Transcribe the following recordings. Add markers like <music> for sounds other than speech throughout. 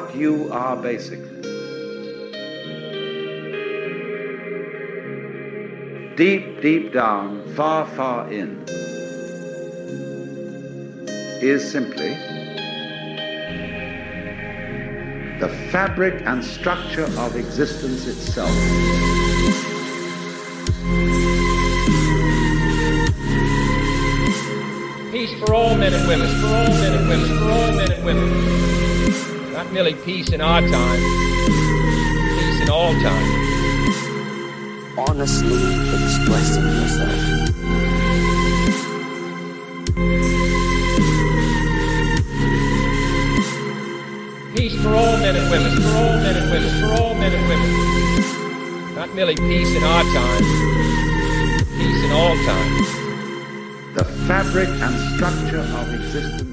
what you are basically. Deep, deep down, far, far in, is simply the fabric and structure of existence itself. Peace for all men and women, for all men and women, for all men and women. Not merely peace in our time, peace in all time. Honestly expressing yourself. Peace for all men and women, for all men and women, for all men and women. Not merely peace in our time, peace in all time. The fabric and structure of existence itself.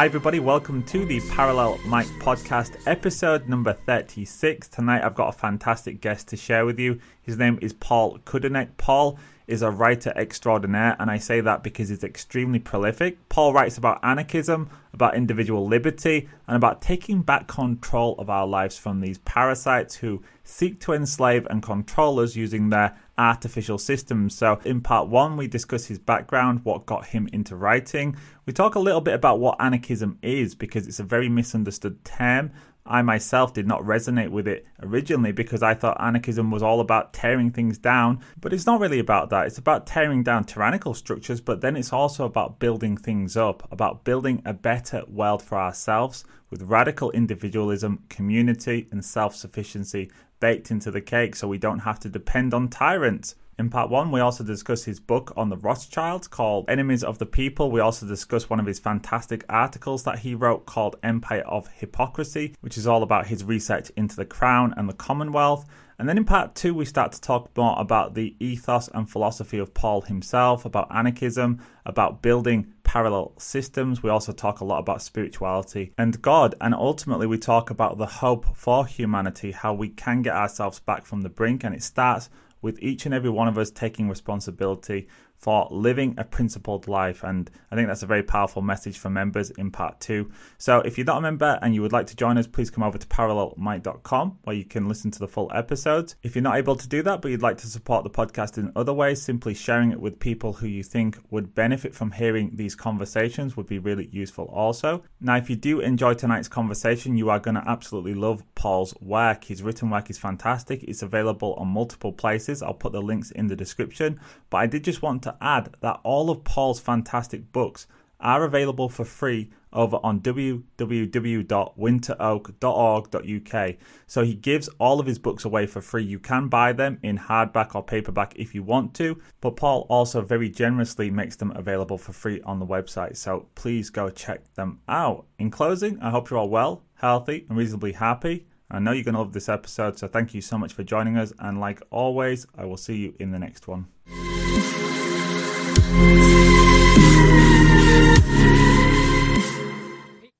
Hi, everybody. Welcome to the Parallel Mike podcast, episode number 36. Tonight, I've got a fantastic guest to share with you. His name is Paul Cudenec. Paul is a writer extraordinaire, and I say that because he's extremely prolific. Paul writes about anarchism, about individual liberty, and about taking back control of our lives from these parasites who seek to enslave and control us using their artificial systems. So, in part one, we discuss his background, what got him into writing. We talk a little bit about what anarchism is because it's a very misunderstood term. I myself did not resonate with it originally because I thought anarchism was all about tearing things down, but it's not really about that. It's about tearing down tyrannical structures, but then it's also about building things up, about building a better world for ourselves with radical individualism, community, and self sufficiency baked into the cake so we don't have to depend on tyrants. In part one, we also discuss his book on the Rothschilds called Enemies of the People. We also discuss one of his fantastic articles that he wrote called Empire of Hypocrisy, which is all about his research into the crown and the Commonwealth. And then in part two, we start to talk more about the ethos and philosophy of Paul himself, about anarchism, about building parallel systems. We also talk a lot about spirituality and God. And ultimately, we talk about the hope for humanity, how we can get ourselves back from the brink. And it starts with each and every one of us taking responsibility for living a principled life. And I think that's a very powerful message for members in part two. So if you're not a member and you would like to join us, please come over to parallelmike.com where you can listen to the full episodes. If you're not able to do that, but you'd like to support the podcast in other ways, simply sharing it with people who you think would benefit from hearing these conversations would be really useful also. Now, if you do enjoy tonight's conversation, you are going to absolutely love Paul's work. His written work is fantastic. It's available on multiple places. I'll put the links in the description. But I did just want to add that all of Paul's fantastic books are available for free over on www.winteroak.org.uk. So he gives all of his books away for free. You can buy them in hardback or paperback if you want to, but Paul also very generously makes them available for free on the website. So please go check them out. In closing, I hope you're all well, healthy, and reasonably happy. I know you're going to love this episode, so thank you so much for joining us. And like always, I will see you in the next one.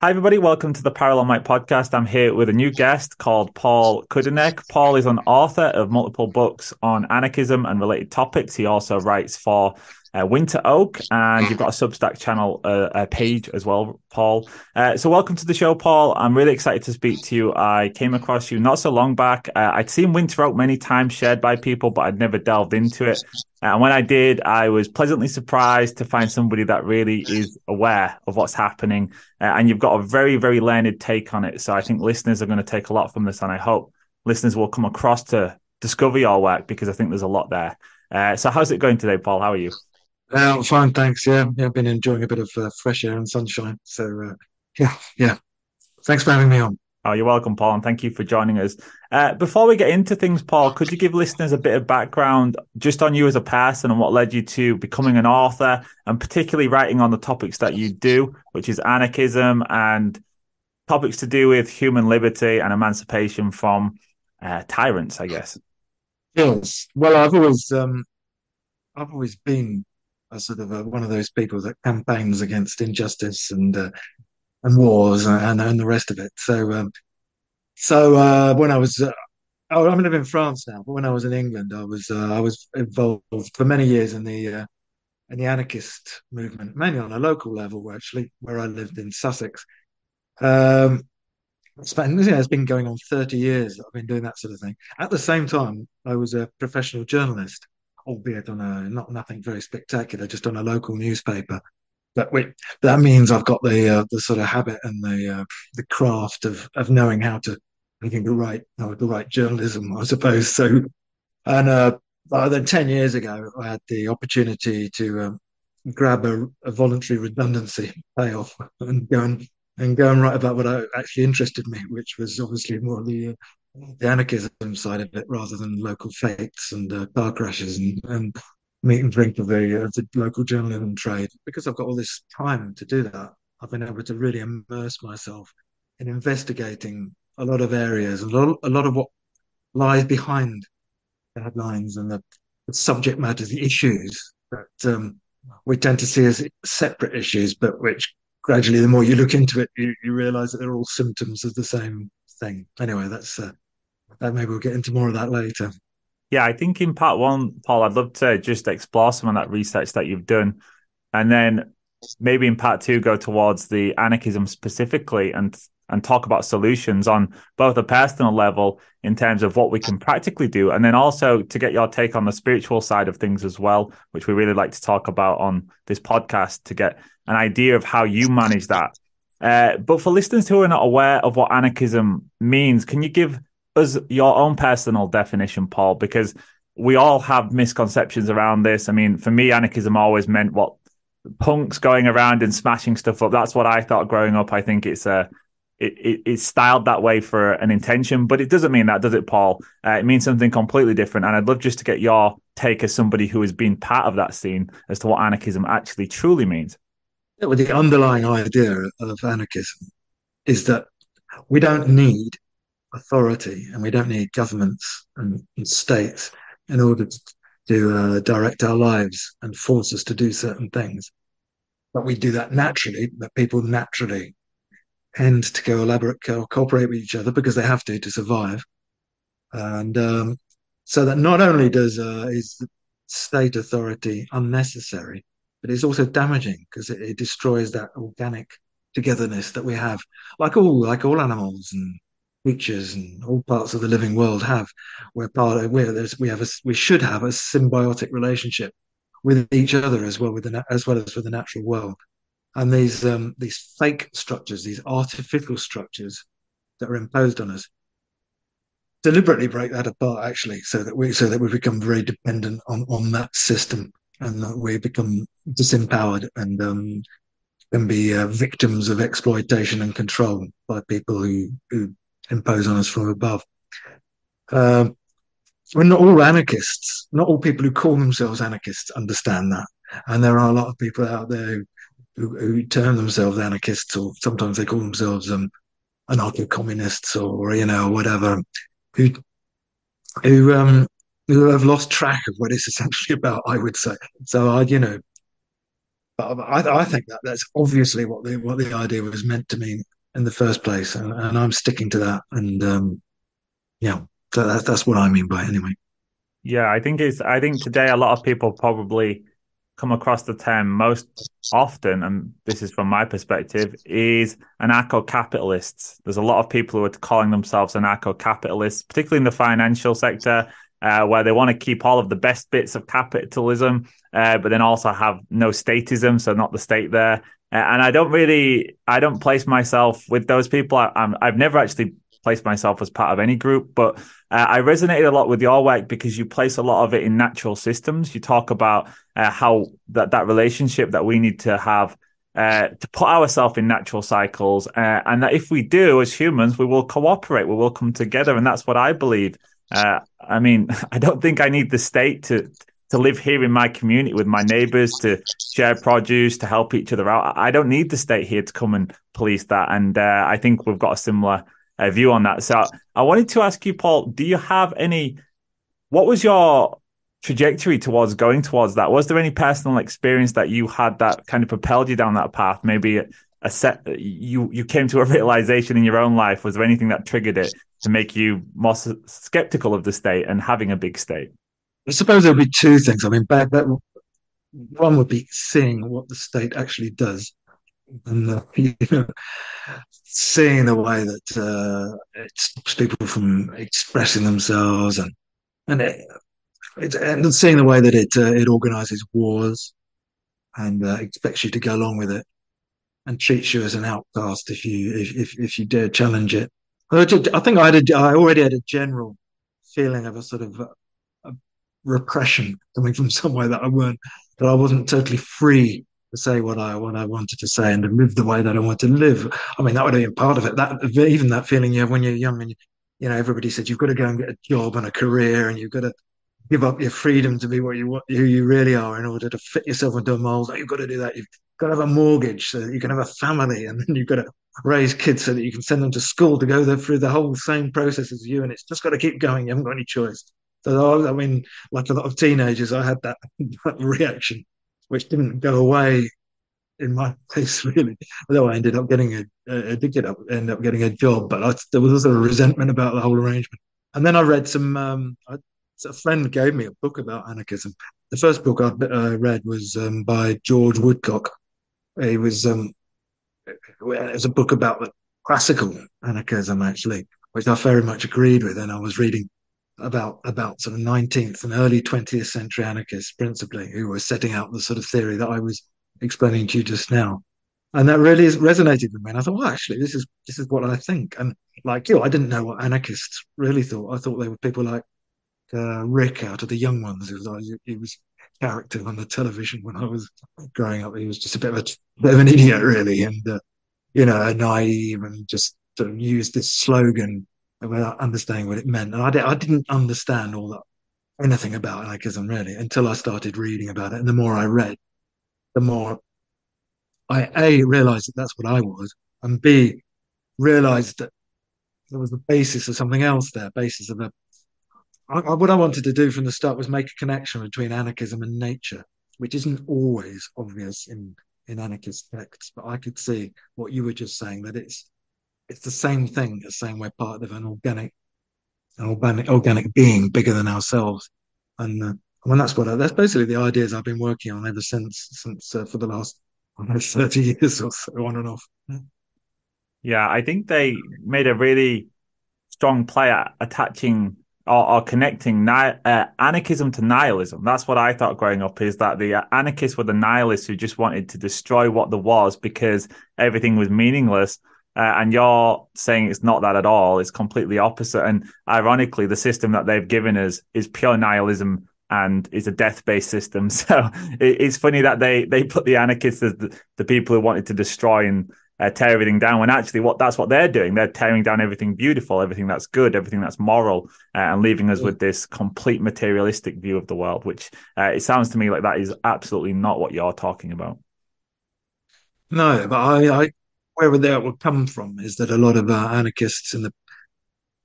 Hi, everybody. Welcome to the Parallel Mike podcast. I'm here with a new guest called Paul Cudenec. Paul is an author of multiple books on anarchism and related topics. He also writes for uh, Winter Oak, and you've got a Substack channel uh, a page as well, Paul. Uh, so, welcome to the show, Paul. I'm really excited to speak to you. I came across you not so long back. Uh, I'd seen Winter Oak many times shared by people, but I'd never delved into it. And when I did, I was pleasantly surprised to find somebody that really is aware of what's happening. Uh, and you've got a very, very learned take on it. So, I think listeners are going to take a lot from this, and I hope listeners will come across to discover your work because I think there's a lot there. Uh, so, how's it going today, Paul? How are you? Uh, fine, thanks. Yeah, yeah, I've been enjoying a bit of uh, fresh air and sunshine. So, uh, yeah, yeah. Thanks for having me on. Oh, you're welcome, Paul, and thank you for joining us. Uh, before we get into things, Paul, could you give listeners a bit of background just on you as a person and what led you to becoming an author and particularly writing on the topics that you do, which is anarchism and topics to do with human liberty and emancipation from uh, tyrants, I guess. Yes. Well, I've always, um, I've always been a sort of a, one of those people that campaigns against injustice and uh, and wars and, and the rest of it. So, um, so uh, when I was, uh, oh, I live in France now, but when I was in England, I was uh, I was involved for many years in the uh, in the anarchist movement, mainly on a local level, actually, where I lived in Sussex. Um, It's been, it's been going on 30 years. I've been doing that sort of thing. At the same time, I was a professional journalist, albeit on a not nothing very spectacular, just on a local newspaper. But we, that means I've got the uh, the sort of habit and the uh, the craft of of knowing how to making the right the right journalism, I suppose. So, and uh, then 10 years ago, I had the opportunity to um, grab a, a voluntary redundancy payoff <laughs> and go and and go and write about what actually interested me, which was obviously more the uh, the anarchism side of it rather than local fetes and uh, car crashes and, and meat and drink of the, uh, the local journalism trade. Because I've got all this time to do that, I've been able to really immerse myself in investigating a lot of areas, a lot, a lot of what lies behind the headlines and the, the subject matter, the issues that um, we tend to see as separate issues, but which gradually, the more you look into it, you, you realize that they're all symptoms of the same thing. Anyway, that's uh, Maybe we'll get into more of that later. Yeah, I think in part one, Paul, I'd love to just explore some of that research that you've done, and then maybe in part two go towards the anarchism specifically and and talk about solutions on both a personal level in terms of what we can practically do, and then also to get your take on the spiritual side of things as well, which we really like to talk about on this podcast to get an idea of how you manage that. Uh, but for listeners who are not aware of what anarchism means, can you give us your own personal definition, Paul? Because we all have misconceptions around this. I mean, for me, anarchism always meant what punks going around and smashing stuff up. That's what I thought growing up. I think it's a it, it, it's styled that way for an intention, but it doesn't mean that, does it, Paul? Uh, it means something completely different. And I'd love just to get your take as somebody who has been part of that scene as to what anarchism actually truly means. Well, the underlying idea of anarchism is that we don't need authority and we don't need governments and, and states in order to, to uh, direct our lives and force us to do certain things. But we do that naturally, that people naturally tend to go elaborate, co- cooperate with each other because they have to to survive. And um, so that not only does uh, is state authority unnecessary, but it's also damaging because it, it destroys that organic togetherness that we have, like all like all animals and creatures and all parts of the living world have. We're part of we're we have a we should have a symbiotic relationship with each other as well with the as well as with the natural world. And these um, these fake structures, these artificial structures that are imposed on us, deliberately break that apart actually, so that we so that we become very dependent on on that system and that we become disempowered and um, can be uh, victims of exploitation and control by people who who impose on us from above. Um, we're not all anarchists. Not all people who call themselves anarchists understand that, and there are a lot of people out there who who, term themselves anarchists, or sometimes they call themselves um, anarcho-communists, or you know, whatever, who who um, who have lost track of what it's <laughs> essentially about. I would say. So I, you know, I, I think that that's obviously what the what the idea was meant to mean in the first place, and, and I'm sticking to that. And um, yeah, so that's what I mean by anyway. Yeah, I think it's. I think today a lot of people probably come across the term most often, and this is from my perspective, is anarcho-capitalists. There's a lot of people who are calling themselves anarcho-capitalists, particularly in the financial sector, uh, where they want to keep all of the best bits of capitalism, uh, but then also have no statism, so not the state there. And I don't really, I don't place myself with those people. I, I've never actually placed myself as part of any group, but uh, I resonated a lot with your work because you place a lot of it in natural systems. You talk about uh, how that that relationship that we need to have uh, to put ourselves in natural cycles, uh, and that if we do as humans, we will cooperate, we will come together, and that's what I believe. Uh, I mean, <laughs> I don't think I need the state to to live here in my community with my neighbors, to share produce, to help each other out. I don't need the state here to come and police that, and uh, I think we've got a similar uh, view on that. So I wanted to ask you, Paul, do you have any? What was your trajectory towards going towards that? Was there any personal experience that you had that kind of propelled you down that path? Maybe a, a set you you came to a <laughs> realization in your own life. Was there anything that triggered it to make you more skeptical of the state and having a big state? I suppose there would be two things. I mean, back that one would be seeing what the state actually does and uh, <laughs> you know, seeing the way that uh, it stops people from expressing themselves, and and it, it, and seeing the way that it uh, it organises wars and uh, expects you to go along with it and treats you as an outcast if you if if, if you dare challenge it. I think I had a, I already had a general feeling of a sort of repression coming from somewhere that I weren't that I wasn't totally free to say what I what I wanted to say and to live the way that I want to live. I mean, that would have been part of it. That even that feeling you have when you're young and you, you know everybody said you've got to go and get a job and a career and you've got to give up your freedom to be what you want, who you really are in order to fit yourself into a mold. You've got to do that. You've got to have a mortgage so that you can have a family, and then you've got to raise kids so that you can send them to school to go through the whole same process as you. And it's just got to keep going. You haven't got any choice. So I mean, like a lot of teenagers, I had that, <laughs> that reaction, which didn't go away in my <laughs> case really. Although I ended up getting a, did get up, end up getting a job, but I, there was a resentment about the whole arrangement. And then I read some. Um, friend gave me a book about anarchism. The first book I uh, read was um, by George Woodcock. He was um, it was a book about classical anarchism actually, which I very much agreed with. And I was reading about about sort of 19th and early 20th century anarchists principally who were setting out the sort of theory that I was explaining to you just now. And that really resonated with me. And I thought, well, actually, this is this is what I think. And like you, I didn't know what anarchists really thought. I thought they were people like uh, Rick out of the young ones. He was, he was character on the television when I was growing up. He was just a bit of a bit of an idiot, really, and uh, you know, naive, and just sort of used this slogan without understanding what it meant. And I, I didn't understand all that anything about anarchism really until I started reading about it. And the more I read, the more I a realized that that's what I was, and b realized that there was the basis of something else there, basis of a I, what I wanted to do from the start was make a connection between anarchism and nature, which isn't always obvious in in anarchist texts. But I could see what you were just saying that it's it's the same thing as saying we're part of an organic an organic organic being bigger than ourselves, and uh, when that's what I, that's basically the ideas I've been working on ever since since uh, for the last almost <laughs> thirty years or so on and off. Yeah, I think they made a really strong play at attaching or, or connecting ni- uh, anarchism to nihilism. That's what I thought growing up is that the uh, anarchists were the nihilists who just wanted to destroy what there was because everything was meaningless. Uh, and you're saying it's not that at all. It's completely opposite. And ironically, the system that they've given us is pure nihilism and is a death-based system. <laughs> So it, it's funny that they they put the anarchists as the, the people who wanted to destroy and uh, tear everything down. When actually, what that's what they're doing. They're tearing down everything beautiful, everything that's good, everything that's moral, uh, and leaving us with this complete materialistic view of the world. Which uh, it sounds to me like that is absolutely not what you're talking about. No, but I, I where that would come from is that a lot of uh, anarchists in the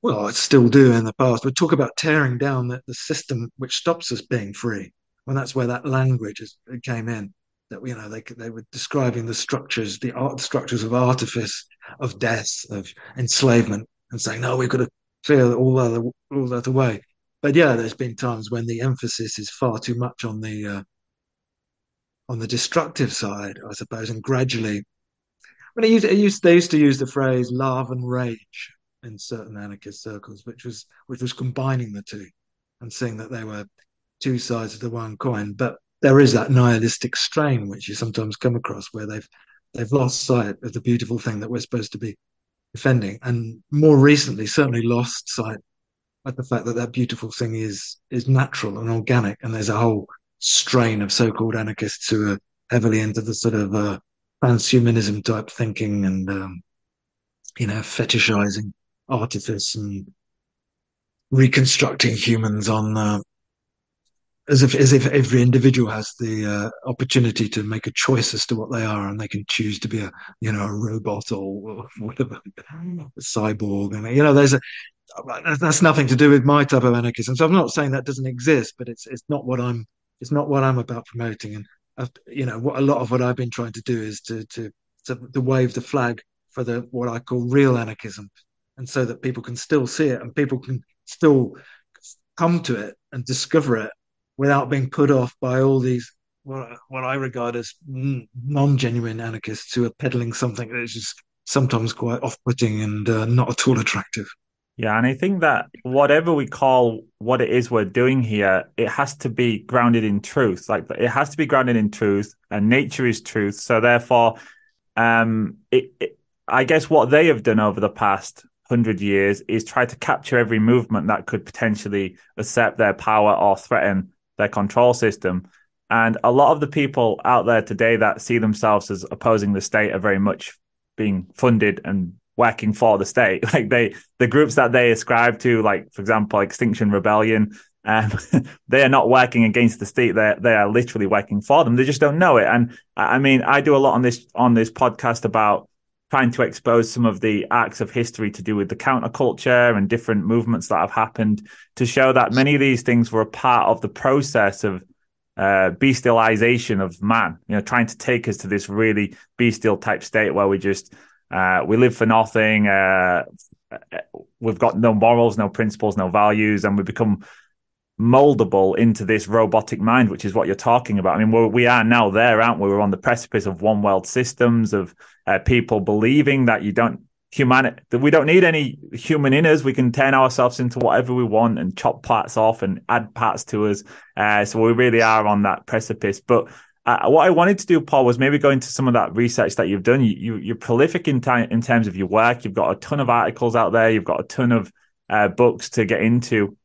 well, I still do in the past, would talk about tearing down the, the system which stops us being free. When that's where that language is, came in that you know they they were describing the structures, the art structures of artifice, of death, of enslavement, and saying no, we've got to clear all that all that away. But yeah, there's been times when the emphasis is far too much on the uh, on the destructive side, I suppose, and gradually. When I used, used, they used to use the phrase "love and rage" in certain anarchist circles, which was which was combining the two and saying that they were two sides of the one coin. But there is that nihilistic strain which you sometimes come across where they've they've lost sight of the beautiful thing that we're supposed to be defending, and more recently, certainly lost sight of the fact that that beautiful thing is is natural and organic, and there's a whole strain of so-called anarchists who are heavily into the sort of uh, transhumanism type thinking and um, you know fetishizing artifice and reconstructing humans on uh, as if as if every individual has the uh, opportunity to make a choice as to what they are, and they can choose to be a you know a robot or <laughs> whatever, a cyborg, and you know there's a that's nothing to do with my type of anarchism. So I'm not saying that doesn't exist, but it's it's not what I'm it's not what I'm about promoting. And You know what a lot of what I've been trying to do is to to to, to wave the flag for the what I call real anarchism, and so that people can still see it and people can still come to it and discover it without being put off by all these what, what I regard as non-genuine anarchists who are peddling something that is just sometimes quite off-putting and uh, not at all attractive. Yeah, and I think that whatever we call what it is we're doing here, it has to be grounded in truth. Like it has to be grounded in truth, and nature is truth. So therefore, um, it, it, I guess what they have done over the past hundred years is try to capture every movement that could potentially accept their power or threaten their control system. And a lot of the people out there today that see themselves as opposing the state are very much being funded and working for the state. <laughs> Like they, the groups that they ascribe to, like for example, Extinction Rebellion, um, <laughs> they are not working against the state. They they are literally working for them. They just don't know it. And I mean, I do a lot on this on this podcast about trying to expose some of the acts of history to do with the counterculture and different movements that have happened to show that many of these things were a part of the process of uh, bestialization of man. You know, trying to take us to this really bestial type state where we just uh, we live for nothing. Uh, we've got no morals, no principles, no values, and we become moldable into this robotic mind, which is what you're talking about. I mean, we're, we are now there, aren't we? We're on the precipice of one world systems of uh, people believing that you don't human that we don't need any human in us. We can turn ourselves into whatever we want and chop parts off and add parts to us. Uh, so we really are on that precipice. But uh, what I wanted to do, Paul, was maybe go into some of that research that you've done. You, you are prolific in in terms of your work. You've got a ton of articles out there. You've got a ton of uh, books to get into,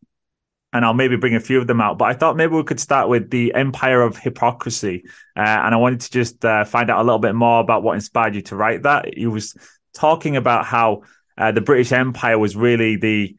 and I'll maybe bring a few of them out. But I thought maybe we could start with the Empire of Hypocrisy, uh, and I wanted to just uh, find out a little bit more about what inspired you to write that. You was talking about how uh, the British Empire was really the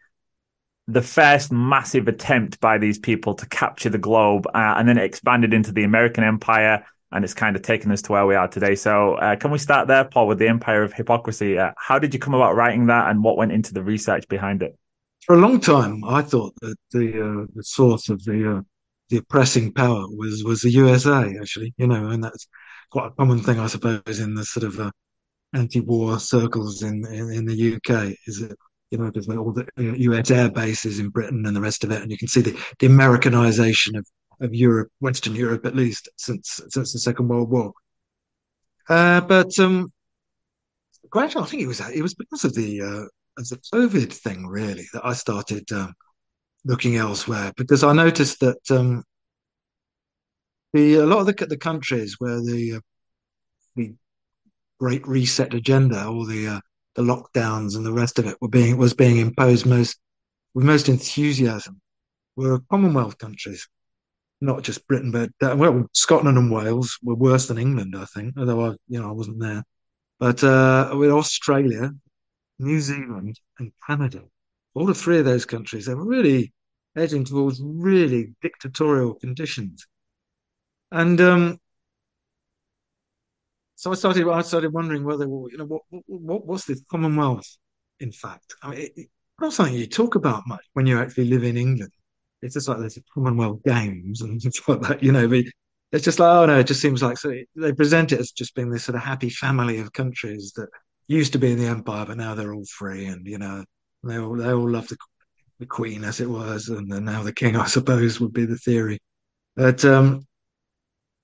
the first massive attempt by these people to capture the globe, uh, and then it expanded into the American Empire, and it's kind of taken us to where we are today. So, uh, can we start there, Paul, with the Empire of Hypocrisy? Uh, how did you come about writing that, and what went into the research behind it? For a long time, I thought that the uh, the source of the uh, the oppressing power was was the USA. Actually, you know, and that's quite a common thing, I suppose, in the sort of uh, anti-war circles in, in, in the UK. Is that you know, there's all the US air bases in Britain and the rest of it, and you can see the, the Americanization of, of Europe, Western Europe at least, since since the Second World War. Uh, but um, gradually, I think it was it was because of the uh, of the COVID thing really that I started um, looking elsewhere because I noticed that um, the a lot of the the countries where the uh, the Great Reset agenda or the uh, the lockdowns and the rest of it were being was being imposed most with most enthusiasm were Commonwealth countries, not just Britain, but uh, well, Scotland and Wales were worse than England, I think. Although I, you know, I wasn't there, but uh, with Australia, New Zealand, and Canada, all the three of those countries, they were really edging towards really dictatorial conditions, and um, so I started, I started wondering whether, you know, what, what what's the Commonwealth? In fact, I mean, it, it's not something you talk about much when you actually live in England. It's just like there's a Commonwealth Games and <laughs> stuff like that, you know. But it's just like, oh no, it just seems like so they present it as just being this sort of happy family of countries that used to be in the empire, but now they're all free, and you know, they all they all love the the Queen as it was, and now the King, I suppose, would be the theory. But um,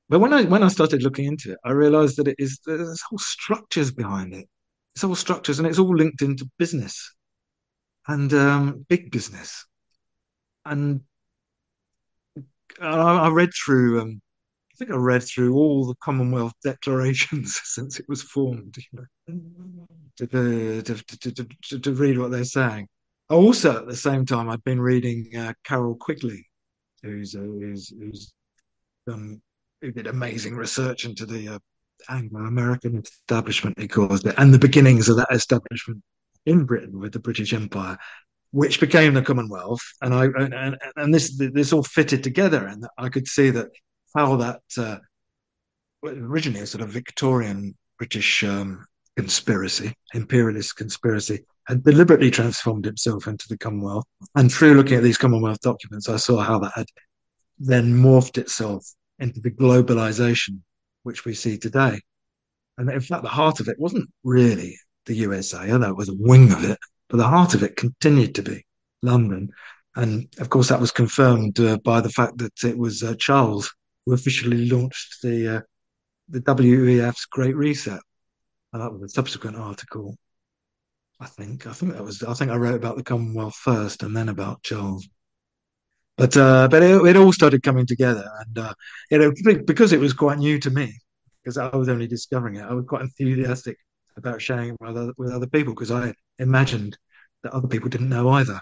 but when I when I started looking into it, I realized that it is there's whole structures behind it. It's all structures, and it's all linked into business and um, big business. And I, I read through. Um, I think I read through all the Commonwealth declarations <laughs> since it was formed, you know, to, to, to, to, read what they're saying. Also, at the same time, I've been reading uh, Carroll Quigley, who's uh, who's who's done who did amazing research into the uh, Anglo-American establishment, he calls it, and the beginnings of that establishment in Britain with the British Empire, which became the Commonwealth. And I and, and this this all fitted together, and I could see that how that uh, originally a sort of Victorian British um, conspiracy, imperialist conspiracy, had deliberately transformed itself into the Commonwealth. And through looking at these Commonwealth documents, I saw how that had then morphed itself into the globalization which we see today. And in fact, the heart of it wasn't really the USA, although it was a wing of it, but the heart of it continued to be London. And of course, that was confirmed uh, by the fact that it was uh, Charles who officially launched the uh, the WEF's Great Reset. And that was a subsequent article. I think I think that was I think I wrote about the Commonwealth first and then about Charles. But uh, but it, it, all started coming together, and uh, you know because it was quite new to me, because I was only discovering it. I was quite enthusiastic about sharing it with other, with other people because I imagined that other people didn't know either.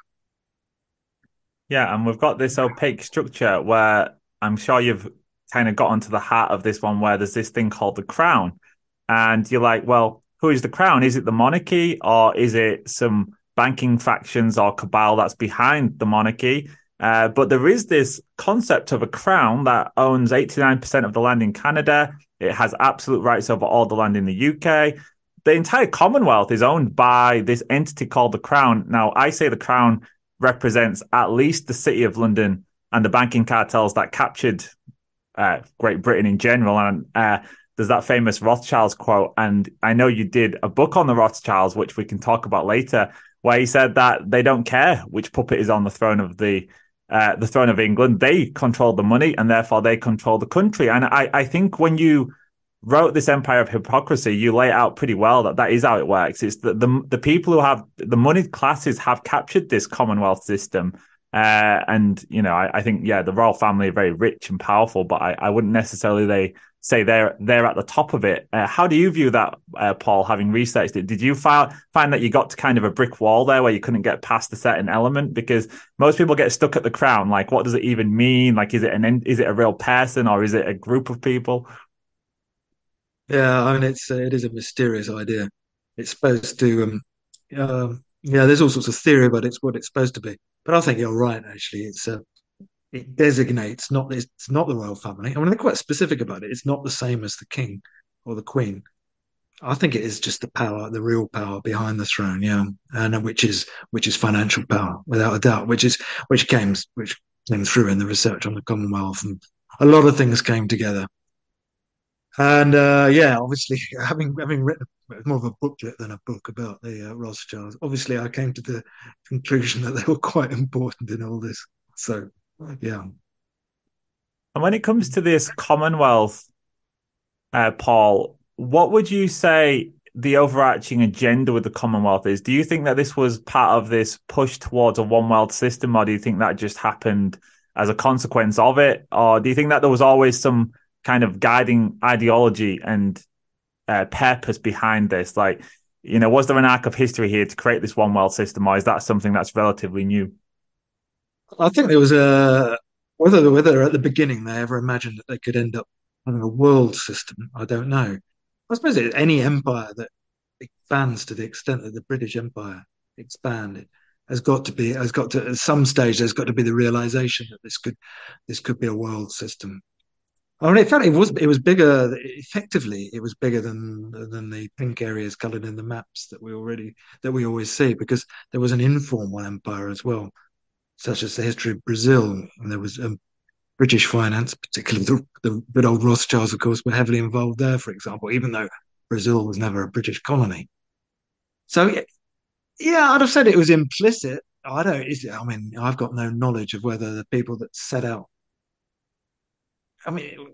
Yeah, and we've got this opaque structure where I'm sure you've kind of got onto the heart of this one where there's this thing called the crown. And you're like, well, who is the crown? Is it the monarchy or is it some banking factions or cabal that's behind the monarchy? Uh, but there is this concept of a crown that owns 89% of the land in Canada. It has absolute rights over all the land in the UK. The entire Commonwealth is owned by this entity called the Crown. Now, I say the Crown represents at least the City of London and the banking cartels that captured uh, Great Britain in general. And uh, there's that famous Rothschilds quote. And I know you did a book on the Rothschilds, which we can talk about later, where he said that they don't care which puppet is on the throne of the uh, the throne of England. They control the money, and therefore they control the country. And I, I think when you wrote this Empire of Hypocrisy, you lay out pretty well that that is how it works. It's that the, the people who have the moneyed classes have captured this Commonwealth system. Uh, and you know, I, I, think yeah, the royal family are very rich and powerful, but I, I wouldn't necessarily they say they're they're at the top of it. Uh, how do you view that, uh, Paul? Having researched it, did you find find that you got to kind of a brick wall there where you couldn't get past a certain element? Because most people get stuck at the crown. Like, what does it even mean? Like, is it an is it a real person or is it a group of people? Yeah, I mean it's it is a mysterious idea. It's supposed to um, um yeah, there's all sorts of theory but it's what it's supposed to be. But I think you're right. Actually, it's a it designates not it's not the royal family. I mean they're quite specific about it. It's not the same as the king or the queen. I think it is just the power, the real power behind the throne, yeah, and uh, which is which is financial power, without a doubt, which is which came which came through in the research on the Commonwealth, and a lot of things came together. And uh, yeah, obviously, <laughs> having having written more of a booklet than a book about the uh, Rothschilds, obviously, I came to the conclusion that they were quite important in all this. So, yeah. And when it comes to this Commonwealth, uh, Paul, what would you say the overarching agenda with the Commonwealth is? Do you think that this was part of this push towards a one world system, or do you think that just happened as a consequence of it, or do you think that there was always some kind of guiding ideology and uh, purpose behind this? Like, you know, was there an arc of history here to create this one world system, or is that something that's relatively new? I think there was a whether whether at the beginning they ever imagined that they could end up having a world system. I don't know. I suppose any empire that expands to the extent that the British Empire expanded has got to be has got to at some stage there's got to be the realization that this could this could be a world system I mean, in fact, it was it was bigger. Effectively, it was bigger than than the pink areas coloured in the maps that we already that we always see, because there was an informal empire as well, such as the history of Brazil, and there was um, British finance, particularly the, the good old Rothschilds, of course, were heavily involved there. For example, even though Brazil was never a British colony. So, yeah, I'd have said it was implicit. I don't. I mean, I've got no knowledge of whether the people that set out I mean,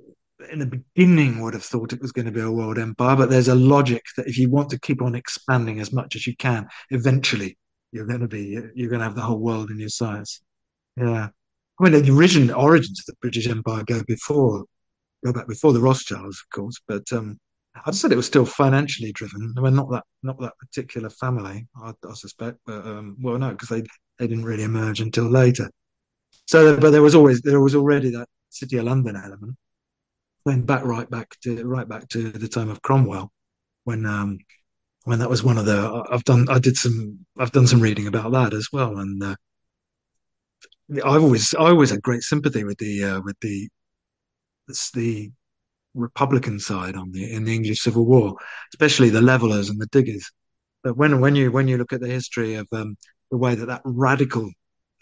in the beginning would have thought it was going to be a world empire, but there's a logic that if you want to keep on expanding as much as you can, eventually you're going to be you're going to have the whole world in your sights. Yeah, I mean the origin origins of the British Empire go before go back before the Rothschilds, of course, but um, I'd said it was still financially driven. I mean, not that not that particular family, I, I suspect, but um, well, no, because they they didn't really emerge until later. So, but there was always there was already that City of London element, going back right back to right back to the time of Cromwell, when um, when that was one of the I've done I did some I've done some reading about that as well, and uh, I've always I always had great sympathy with the uh, with the the Republican side on the in the English Civil War, especially the levelers and the diggers. But when when you when you look at the history of um, the way that that radical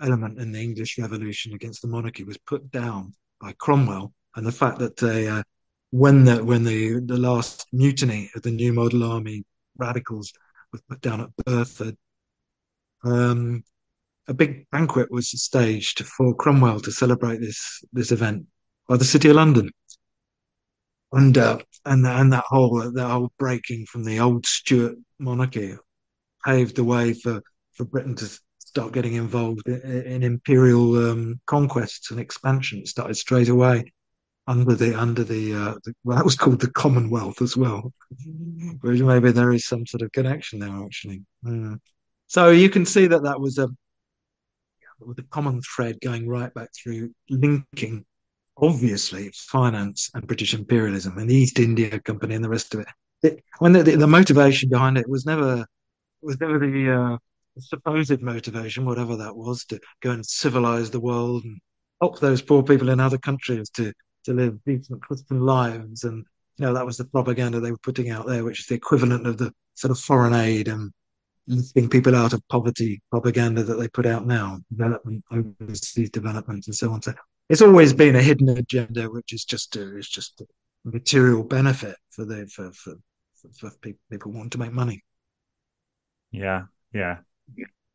element in the English Revolution against the monarchy was put down by Cromwell, and the fact that they, uh, when the when the the last mutiny of the New Model Army radicals was put down at Burford, um, a big banquet was staged for Cromwell to celebrate this this event by the City of London, and uh, and and that whole that whole breaking from the old Stuart monarchy paved the way for for Britain to start getting involved in, imperial um, conquests and expansion. It started straight away under the under the, uh, the, well, that was called the Commonwealth as well. <laughs> Whereas maybe there is some sort of connection there actually. Mm. So you can see that that was a with a common thread going right back through linking obviously finance and British imperialism and the East India Company and the rest of it. it when the, the, the, motivation behind it was never was never the uh, supposed motivation, whatever that was, to go and civilize the world and help those poor people in other countries to to live decent Christian lives. And you know that was the propaganda they were putting out there, which is the equivalent of the sort of foreign aid and lifting people out of poverty propaganda that they put out now, development, overseas development, and so on. So it's always been a hidden agenda, which is just a, it's just a material benefit for the for for, for, people, people want to make money. Yeah, yeah.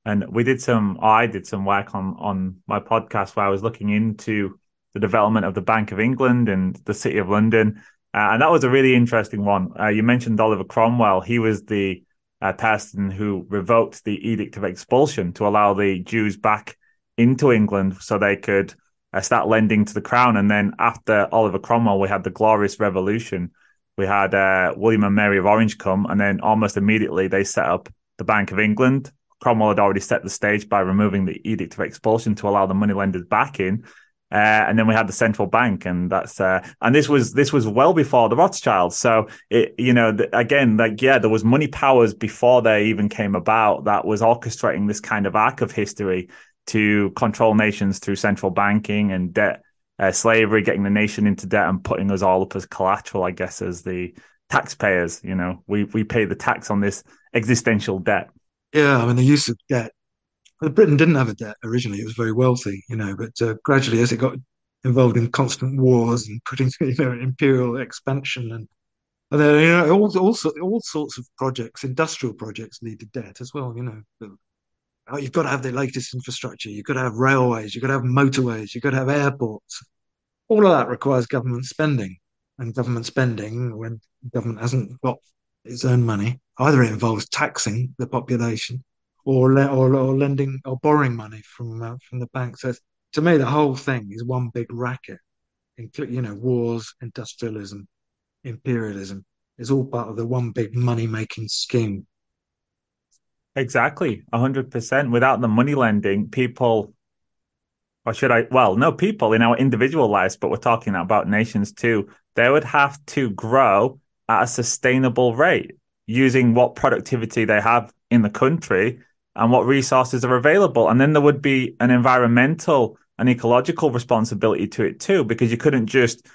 And we did some, I did some work on on my podcast where I was looking into the development of the Bank of England and the City of London, uh, and that was a really interesting one. Uh, you mentioned Oliver Cromwell; he was the uh, person who revoked the Edict of Expulsion to allow the Jews back into England so they could uh, start lending to the crown. And then after Oliver Cromwell, we had the Glorious Revolution. We had uh, William and Mary of Orange come, and then almost immediately they set up the Bank of England. Cromwell had already set the stage by removing the Edict of Expulsion to allow the moneylenders back in. Uh, and then we had the central bank, and that's uh, and this was this was well before the Rothschilds. So it you know again like yeah there was money powers before they even came about that was orchestrating this kind of arc of history to control nations through central banking and debt, uh, slavery, getting the nation into debt and putting us all up as collateral, I guess, as the taxpayers. You know, we, we pay the tax on this existential debt. Yeah, I mean, the use of debt. Britain didn't have a debt originally; it was very wealthy, you know. But uh, gradually, as it got involved in constant wars and putting, <laughs> you know, imperial expansion and and then you know all all, all sorts of projects, industrial projects, needed debt as well. You know, oh, you've got to have the latest infrastructure. You've got to have railways. You've got to have motorways. You've got to have airports. All of that requires government spending. And government spending, when government hasn't got its own money, either it involves taxing the population or or, or lending or borrowing money from uh, from the bank. So to me, the whole thing is one big racket. Include, you know, wars, industrialism, imperialism is all part of the one big money making scheme Exactly, hundred percent. Without the money lending, people, or should I? Well, no, people in our individual lives, but we're talking about nations too. They would have to grow at a sustainable rate using what productivity they have in the country and what resources are available, and then there would be an environmental and ecological responsibility to it too, because you couldn't just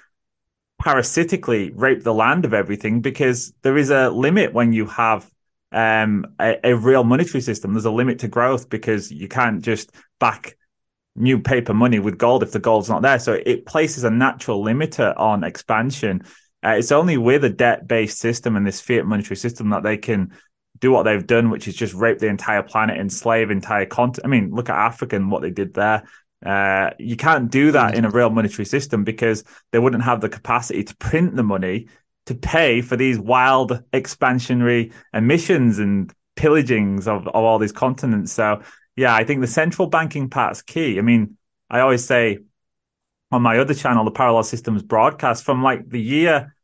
parasitically rape the land of everything because there is a limit when you have um, a, a, real monetary system. There's a limit to growth because you can't just back new paper money with gold if the gold's not there. So it places a natural limiter on expansion. Uh, it's only with a debt based system and this fiat monetary system that they can do what they've done, which is just rape the entire planet, enslave entire continent. I mean, look at Africa and what they did there. Uh, you can't do that in a real monetary system because they wouldn't have the capacity to print the money to pay for these wild expansionary emissions and pillagings of, of all these continents. So yeah, I think the central banking part's key. I mean, I always say on my other channel, the Parallel Systems broadcast, from like the year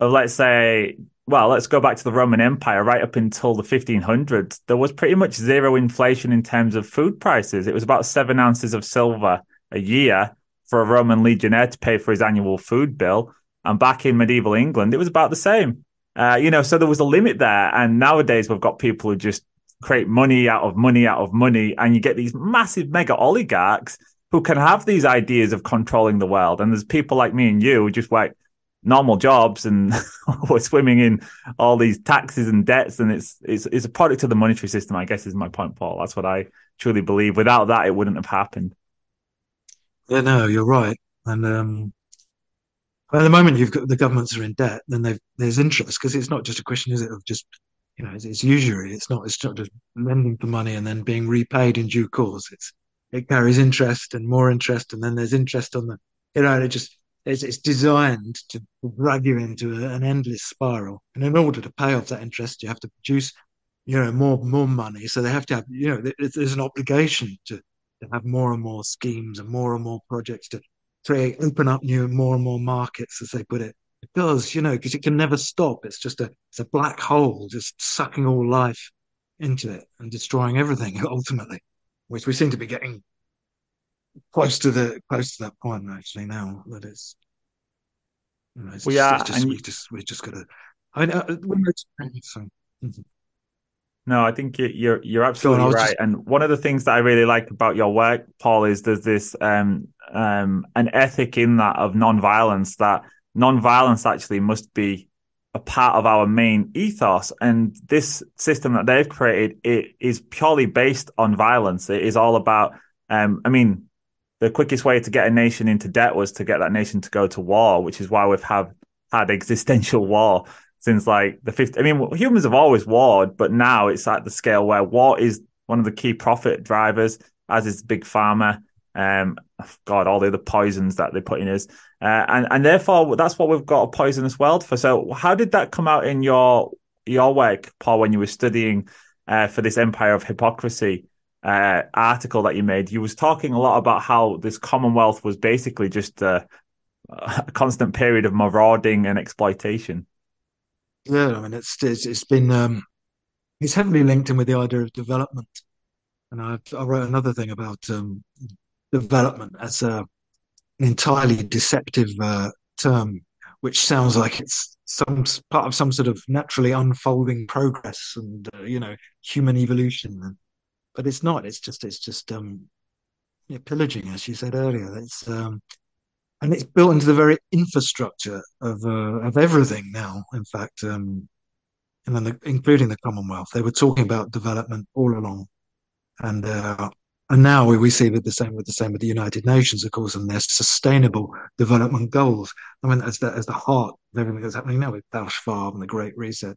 of let's say, well, let's go back to the Roman Empire, right up until the 1500s, there was pretty much zero inflation in terms of food prices. It was about seven ounces of silver a year for a Roman legionnaire to pay for his annual food bill. And back in medieval England, it was about the same. Uh, you know, so there was a limit there. And nowadays we've got people who just create money out of money out of money. And you get these massive mega oligarchs who can have these ideas of controlling the world. And there's people like me and you who just work normal jobs and <laughs> we're swimming in all these taxes and debts. And it's, it's, it's a product of the monetary system, I guess is my point, Paul. That's what I truly believe. Without that, it wouldn't have happened. Yeah, no, you're right. And, um, at the moment you've got the governments are in debt, then there's interest because it's not just a question, is it, of just you know, it's, it's usury. It's not. It's not just lending for money and then being repaid in due course. It's it carries interest and more interest, and then there's interest on the you know, it just it's, it's designed to drag you into an endless spiral. And in order to pay off that interest, you have to produce, you know, more more money. So they have to have, you know, there's an obligation to, to have more and more schemes and more and more projects to create, open up new more and more markets, as they put it. Does, you know, because it can never stop. It's just a it's a black hole, just sucking all life into it and destroying everything <laughs> ultimately, which we seem to be getting close to the close to that point actually now that it's you know, it's we just, are, it's just and we just we just gotta I mean uh, so, No, I think you're you're absolutely on, right. just... And one of the things that I really like about your work, Paul, is there's this um, um, an ethic in that of non-violence. That non-violence actually must be a part of our main ethos. And this system that they've created, it is purely based on violence. It is all about. Um, I mean, the quickest way to get a nation into debt was to get that nation to go to war, which is why we've have had existential <laughs> war since like the 50 I mean humans have always warred but now it's at the scale where war is one of the key profit drivers as is big pharma um god all the other poisons that they put in us uh, and and therefore that's what we've got a poisonous world for. So how did that come out in your your work Paul when you were studying uh, for this empire of hypocrisy uh, article that you made? You was talking a lot about how this commonwealth was basically just a, a constant period of marauding and exploitation. Yeah, I mean, it's it's, it's been um, it's heavily linked in with the idea of development, and I, I wrote another thing about um, development as a, an entirely deceptive uh, term, which sounds like it's some part of some sort of naturally unfolding progress and uh, you know human evolution, but it's not. It's just it's just um, yeah, pillaging, as you said earlier. It's um, and it's built into the very infrastructure of uh, of everything now. In fact, um, and then the, including the Commonwealth, they were talking about development all along, and uh, and now we, see with the same with the same with the United Nations, of course, and their sustainable development goals. I mean, as the as the heart of everything that's happening now with Klaus Schwab and the Great Reset.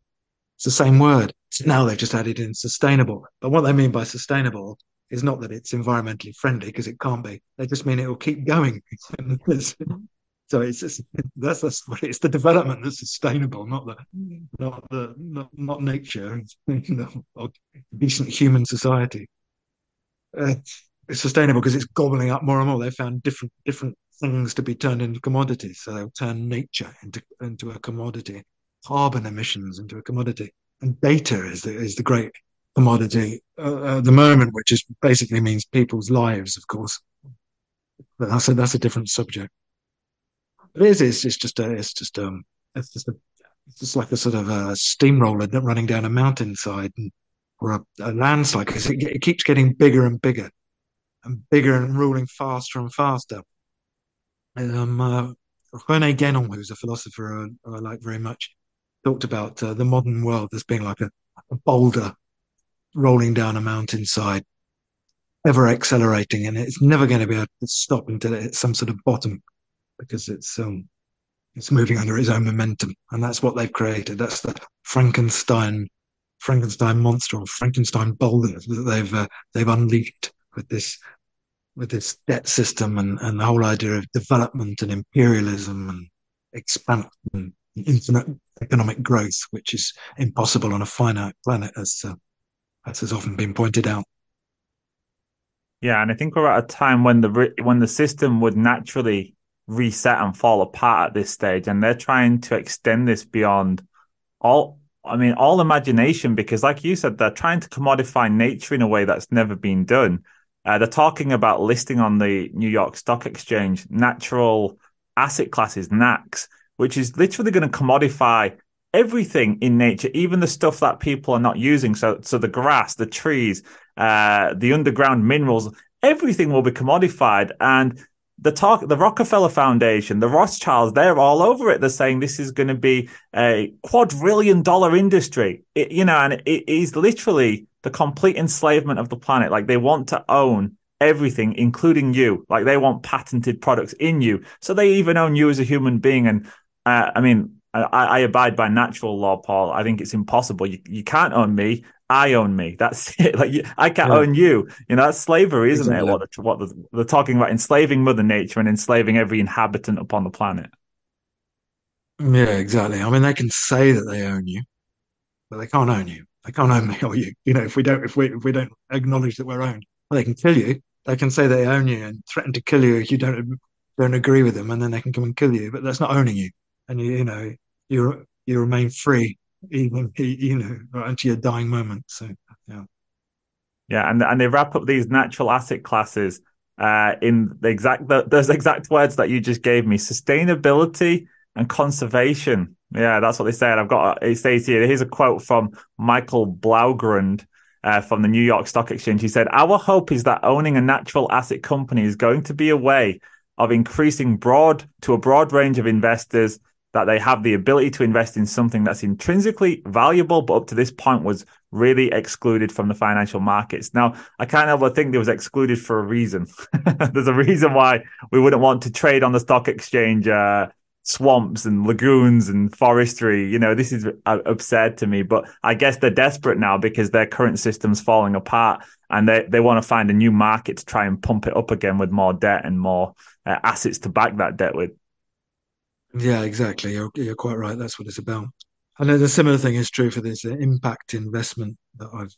It's the same word. So now they've just added in sustainable. But what they mean by sustainable is not that it's environmentally friendly because it can't be. They just mean it will keep going. <laughs> so it's just, that's that's what it's the development that's sustainable, not the not the not, not nature, <laughs> or decent human society. Uh, it's sustainable because it's gobbling up more and more. They found different different things to be turned into commodities. So they'll turn nature into into a commodity, carbon emissions into a commodity, and data is the is the great commodity uh, at the moment, which is basically means people's lives, of course. But that's a that's a different subject. It is. It's, it's just a. It's just um. It's just a. It's just like a sort of a steamroller running down a mountainside and, or a, a landslide because it, it keeps getting bigger and bigger and bigger and ruling faster and faster. Um, uh, Rene Guénon, who's a philosopher I, I like very much, talked about uh, the modern world as being like a, a boulder rolling down a mountainside, ever accelerating, and it's never going to be able to stop until it hits some sort of bottom because it's um it's moving under its own momentum, and that's what they've created. That's the Frankenstein Frankenstein monster or Frankenstein boulder that they've uh, they've unleashed with this with this debt system and, and the whole idea of development and imperialism and expansion, infinite economic growth, which is impossible on a finite planet, as uh, as has often been pointed out. Yeah, and I think we're at a time when the when the system would naturally reset and fall apart at this stage, and they're trying to extend this beyond all. I mean, all imagination, because like you said, they're trying to commodify nature in a way that's never been done. Uh, they're talking about listing on the New York Stock Exchange natural asset classes, NACs, which is literally going to commodify everything in nature, even the stuff that people are not using. So, so the grass, the trees, uh, the underground minerals, everything will be commodified. And the talk, the Rockefeller Foundation, the Rothschilds, they're all over it. They're saying this is going to be a quadrillion dollar industry, it, you know, and it is literally the complete enslavement of the planet. Like they want to own everything, including you. Like they want patented products in you. So they even own you as a human being. And uh, I mean, I, I abide by natural law, Paul. I think it's impossible. You, you can't own me. I own me. That's <laughs> it. Like you, I can't yeah. own you. You know, that's slavery, isn't exactly. it? What, what the, they're talking about enslaving Mother Nature and enslaving every inhabitant upon the planet. Yeah, exactly. I mean, they can say that they own you, but they can't own you. They can't own <laughs> me or you. You know, if we don't, if we if we don't acknowledge that we're owned, well, they can kill you. They can say they own you and threaten to kill you if you don't don't agree with them, and then they can come and kill you. But that's not owning you, and you you know you you remain free even you know right until your dying moment. So yeah, yeah, and and they wrap up these natural asset classes uh, in the exact the, those exact words that you just gave me: sustainability and conservation. Yeah, that's what they said. I've got it says here. Here's a quote from Michael Blaugrund. Uh, from the New York Stock Exchange. He said, Our hope is that owning a natural asset company is going to be a way of increasing broad to a broad range of investors that they have the ability to invest in something that's intrinsically valuable, but up to this point was really excluded from the financial markets. Now, I kind of think it was excluded for a reason. <laughs> There's a reason why we wouldn't want to trade on the stock exchange uh, swamps and lagoons and forestry. You know, this is uh, absurd to me, but I guess they're desperate now because their current system's falling apart and they, they want to find a new market to try and pump it up again with more debt and more uh, assets to back that debt with. Yeah, exactly. You're, you're quite right. That's what it's about. And then a similar thing is true for this impact investment that I've,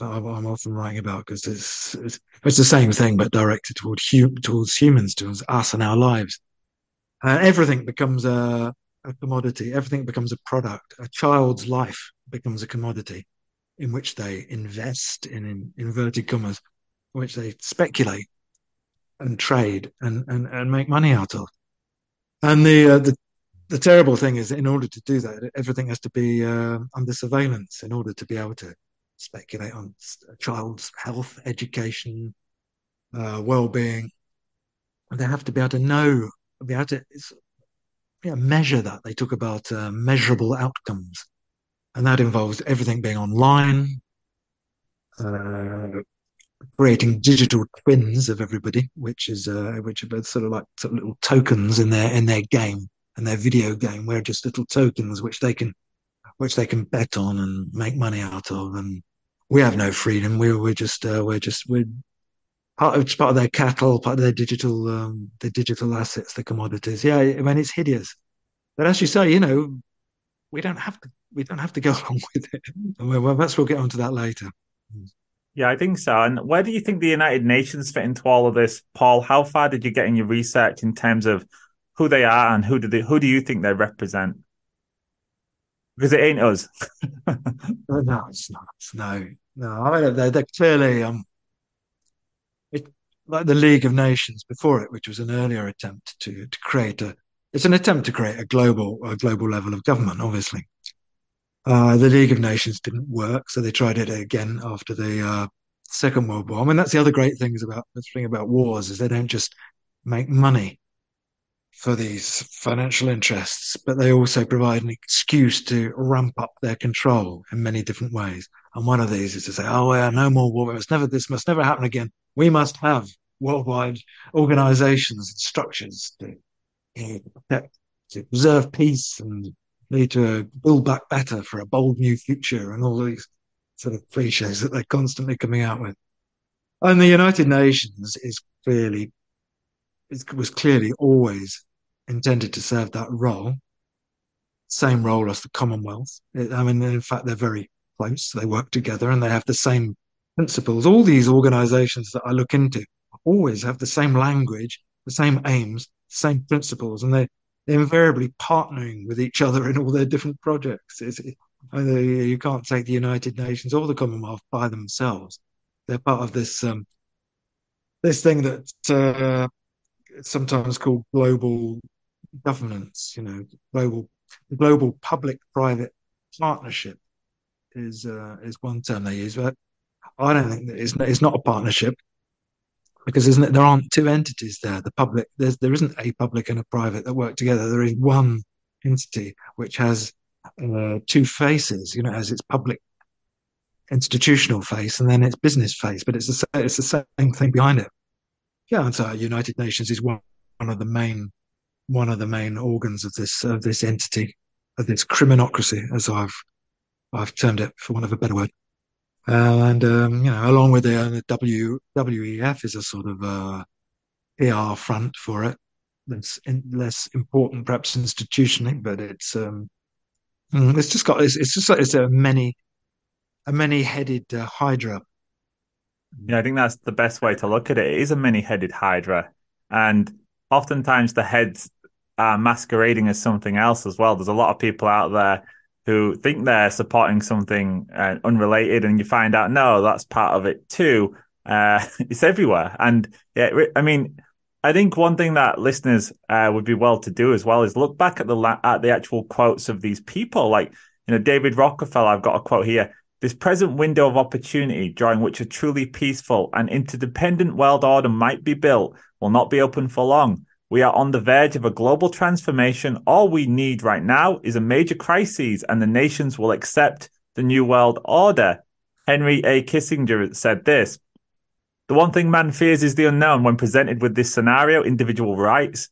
i am often writing about because it's, it's, it's the same thing but directed toward towards humans, towards us and our lives. Uh, everything becomes a, a commodity. Everything becomes a product. A child's life becomes a commodity in which they invest in, in inverted commas, in which they speculate and trade and, and, and make money out of. And the, uh, the the terrible thing is, in order to do that, everything has to be uh, under surveillance in order to be able to speculate on a child's health, education, uh, well-being. They have to be able to know, be able to yeah, measure that. They talk about uh, measurable outcomes, and that involves everything being online, uh, creating digital twins of everybody, which is uh, which are both sort of like sort of little tokens in their in their game and their video game. We're just little tokens which they can which they can bet on and make money out of. And we have no freedom. We're we're just uh, we're just we're part of part of their cattle, part of their digital um, their digital assets, the commodities. Yeah, I mean it's hideous. But as you say, you know, we don't have to we don't have to go <laughs> along with it. Well, perhaps we'll get onto that later. Yeah, I think so. And where do you think the United Nations fit into all of this, Paul? How far did you get in your research in terms of who they are and who do they, who do you think they represent? Because it ain't us. <laughs> no, it's not. No, no. I mean, they're, they're clearly um, it, like the League of Nations before it, which was an earlier attempt to to create a. It's an attempt to create a global a global level of government, obviously. Uh, the League of Nations didn't work, so they tried it again after the uh, Second World War. I mean, that's the other great things about the thing about wars is they don't just make money for these financial interests, but they also provide an excuse to ramp up their control in many different ways. And one of these is to say, "Oh, yeah, no more war. Must never. This must never happen again. We must have worldwide organizations and structures to, know, to preserve peace and need to build back better for a bold new future and all these sort of cliches that they're constantly coming out with. And the United Nations is clearly, it was clearly always intended to serve that role, same role as the Commonwealth. I mean, in fact, they're very close. They work together and they have the same principles. All these organizations that I look into always have the same language, the same aims, same principles, and they invariably partnering with each other in all their different projects. I mean, you can't take the United Nations or the Commonwealth by themselves. They're part of this um, this thing that uh, sometimes called global governance. You know, global global public-private partnership is uh, is one term they use, but I don't think that it's, it's not a partnership because isn't it, there aren't two entities there. The public, there's, there isn't a public and a private that work together. There is one entity which has uh, two faces. You know, has its public institutional face and then its business face, but it's the it's the same thing behind it. Yeah, and so United Nations is one one of the main one of the main organs of this of this entity of this criminocracy, as I've I've termed it for want of a better word. Uh, and um, you know, along with the, uh, W WEF is a sort of uh, PR front for it. That's less important, perhaps institutionally, but it's um, mm, it's just got it's, it's just it's a many a many-headed uh, hydra. Yeah, I think that's the best way to look at it. It is a many-headed hydra, and oftentimes the heads are masquerading as something else as well. There's a lot of people out there who think they're supporting something uh, unrelated, and you find out no, that's part of it too. Uh, <laughs> it's everywhere, and yeah, I mean, I think one thing that listeners uh, would be well to do as well is look back at the la- at the actual quotes of these people, like you know David Rockefeller. I've got a quote here. This present window of opportunity, during which a truly peaceful and interdependent world order might be built, will not be open for long. We are on the verge of a global transformation. All we need right now is a major crisis, and the nations will accept the new world order. Henry A. Kissinger said this The one thing man fears is the unknown. When presented with this scenario, individual rights,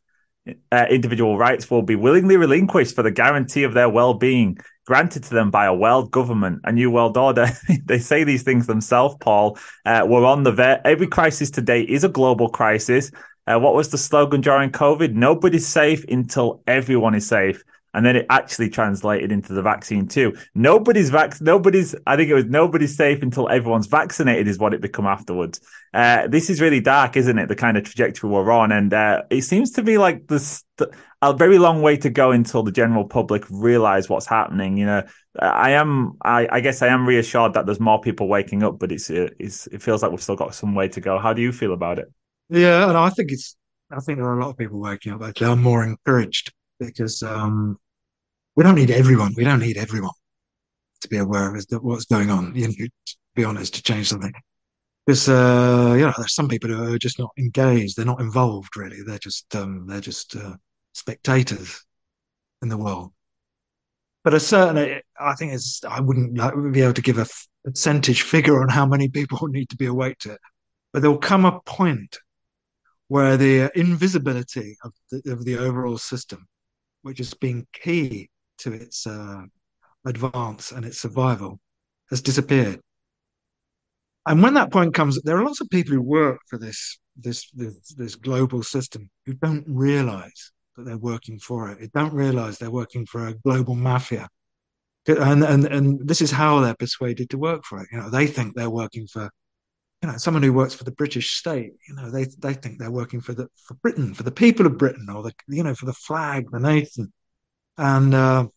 uh, individual rights will be willingly relinquished for the guarantee of their well being, granted to them by a world government, a new world order. <laughs> they say these things themselves, Paul. Uh, we're on the ver- every crisis today is a global crisis. Uh, what was the slogan during COVID? Nobody's safe until everyone is safe. And then it actually translated into the vaccine too. Nobody's vac, nobody's, I think it was nobody's safe until everyone's vaccinated is what it become afterwards. Uh, this is really dark, isn't it? The kind of trajectory we're on. And, uh, it seems to be like this, a very long way to go until the general public realize what's happening. You know, I am, I, I guess I am reassured that there's more people waking up, but it's, it's, it feels like we've still got some way to go. How do you feel about it? Yeah, and I think it's. I think there are a lot of people waking up. Actually, I'm more encouraged because um, we don't need everyone. We don't need everyone to be aware of what's going on. You know, to be honest, to change something. Because uh, you know, there's some people who are just not engaged. They're not involved really. They're just um, they're just uh, spectators in the world. But a certain, I think it's. I wouldn't like, be able to give a percentage figure on how many people <laughs> need to be awake to it. But there will come a point where the invisibility of the, of the overall system, which has been key to its uh, advance and its survival, has disappeared. And when that point comes, there are lots of people who work for this this this, this global system who don't realize that they're working for it. They don't realize they're working for a global mafia. And, and and this is how they're persuaded to work for it. You know, they think they're working for you know, someone who works for the British state, you know, they they think they're working for the for Britain, for the people of Britain, or the you know, for the flag, the nation. And uh,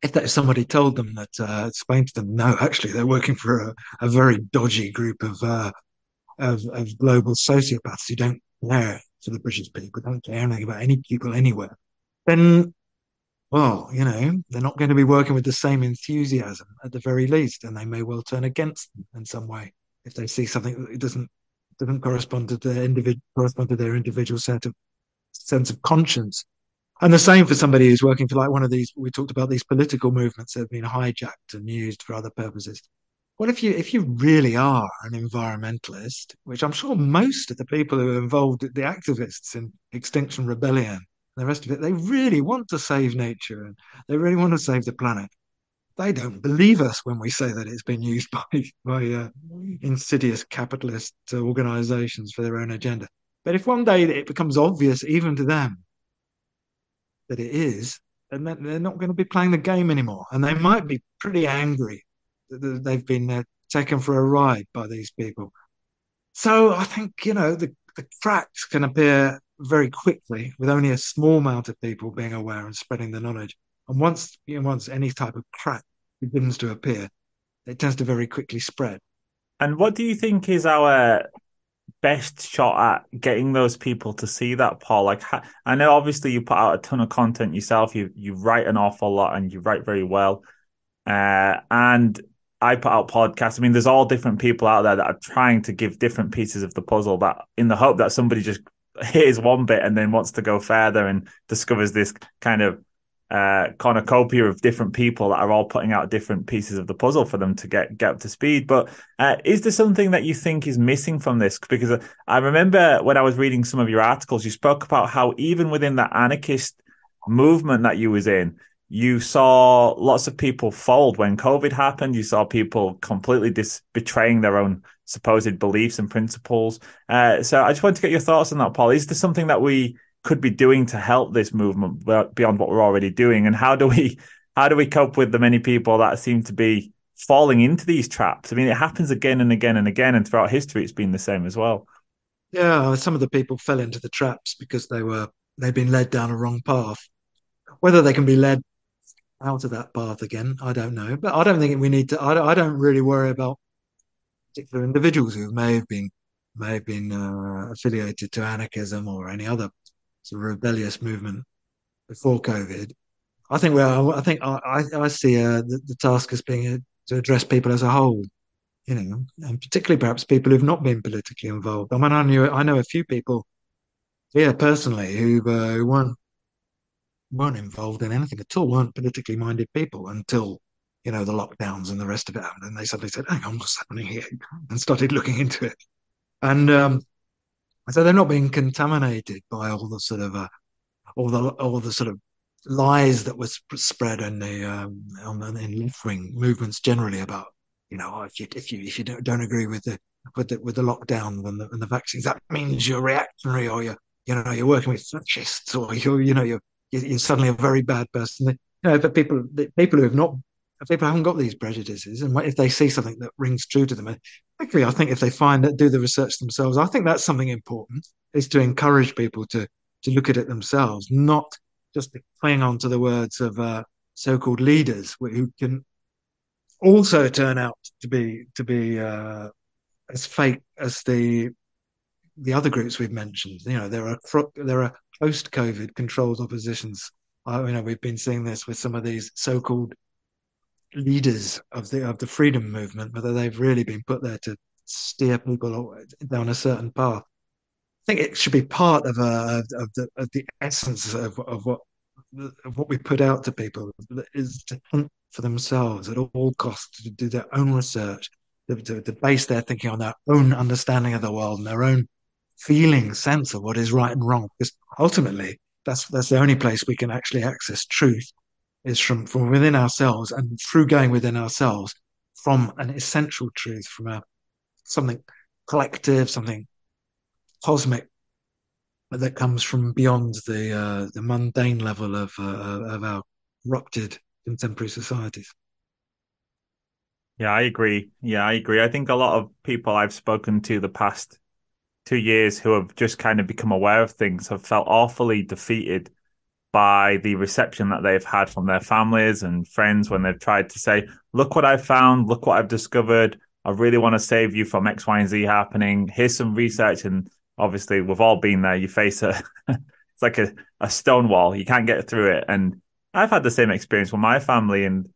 if that somebody told them that, uh, explained to them, no, actually, they're working for a, a very dodgy group of, uh, of of global sociopaths who don't care for the British people, don't care anything about any people anywhere, then well, you know, they're not going to be working with the same enthusiasm at the very least, and they may well turn against them in some way if they see something that doesn't doesn't correspond to their individual correspond to their individual set of sense of conscience. And the same for somebody who's working for like one of these. We talked about these political movements that have been hijacked and used for other purposes. What if you if you really are an environmentalist, which I'm sure most of the people who are involved, the activists in Extinction Rebellion, the rest of it, they really want to save nature and they really want to save the planet they don't believe us when we say that it's been used <laughs> by by uh, insidious capitalist organizations for their own agenda. But if one day it becomes obvious even to them that it is, then they're not going to be playing the game anymore, and they might be pretty angry that they've been uh, taken for a ride by these people. So I think you know the, the cracks can appear very quickly with only a small amount of people being aware and spreading the knowledge. And once you know, once any type of crack begins to appear, it tends to very quickly spread. And what do you think is our best shot at getting those people to see that, Paul? Like, I know obviously you put out a ton of content yourself. You you write an awful lot, and you write very well. Uh, and I put out podcasts. I mean, there's all different people out there that are trying to give different pieces of the puzzle that in the hope that somebody just <laughs> hears one bit and then wants to go further and discovers this kind of uh, cornucopia of different people that are all putting out different pieces of the puzzle for them to get get up to speed. But uh, is there something that you think is missing from this? Because I remember when I was reading some of your articles, you spoke about how even within that anarchist movement that you was in, you saw lots of people fold when COVID happened. You saw people completely dis- betraying their own supposed beliefs and principles. Uh, so I just want to get your thoughts on that, Paul. Is there something that we could be doing to help this movement beyond what we're already doing? And how do we how do we cope with the many people that seem to be falling into these traps? I mean, it happens again and again and again, and throughout history, it's been the same as well. Yeah, some of the people fell into the traps because they were they've been led down a wrong path. Whether they can be led out of that path again, I don't know. But I don't think we need to. I don't, I don't really worry about particular individuals who may have been may have been uh, affiliated to anarchism or any other sort of rebellious movement before COVID. I think well, I think I, I see uh, the, the, task as being uh, to address people as a whole, you know, and particularly perhaps people who've not been politically involved. I mean, I knew I know a few people here personally who, uh, weren't weren't involved in anything at all, weren't politically minded people until you know the lockdowns and the rest of it happened, and they suddenly said, "Hang on, what's happening here?" and started looking into it, and um, so they're not being contaminated by all the sort of uh, all the all the sort of lies that was spread in the um, in left wing movements generally about you know oh, if you if you if you don't, don't agree with the with the with the lockdown and the, and the vaccines that means you're reactionary or you're you know you're working with fascists or you're you know you're you're suddenly a very bad person. You know, but people people who have not people haven't got these prejudices, and if they see something that rings true to them, particularly I think if they find that do the research themselves, I think that's something important is to encourage people to to look at it themselves, not just to cling on to the words of uh, so-called leaders who can also turn out to be to be uh, as fake as the the other groups we've mentioned. You know, there are there are post-COVID controlled oppositions. Uh, you know, we've been seeing this with some of these so-called leaders of the of the freedom movement, whether they've really been put there to steer people down a certain path. I think it should be part of, uh, of the of the essence of, of what of what we put out to people is to hunt for themselves at all costs, to do their own research, to, to, to base their thinking on their own understanding of the world and their own feeling sense of what is right and wrong. Because ultimately, that's that's the only place we can actually access truth is from from within ourselves and through going within ourselves from an essential truth, from a something collective, something cosmic that comes from beyond the uh, the mundane level of uh, of our corrupted contemporary societies. Yeah, I agree. Yeah, I agree. I think a lot of people I've spoken to the past two years who have just kind of become aware of things have felt awfully defeated by the reception that they've had from their families and friends when they've tried to say, look what I've found, look what I've discovered. I really want to save you from X, Y, and Z happening. Here's some research. And obviously, we've all been there. You face a, <laughs> it's like a, a stone wall. You can't get through it. And I've had the same experience with my family. And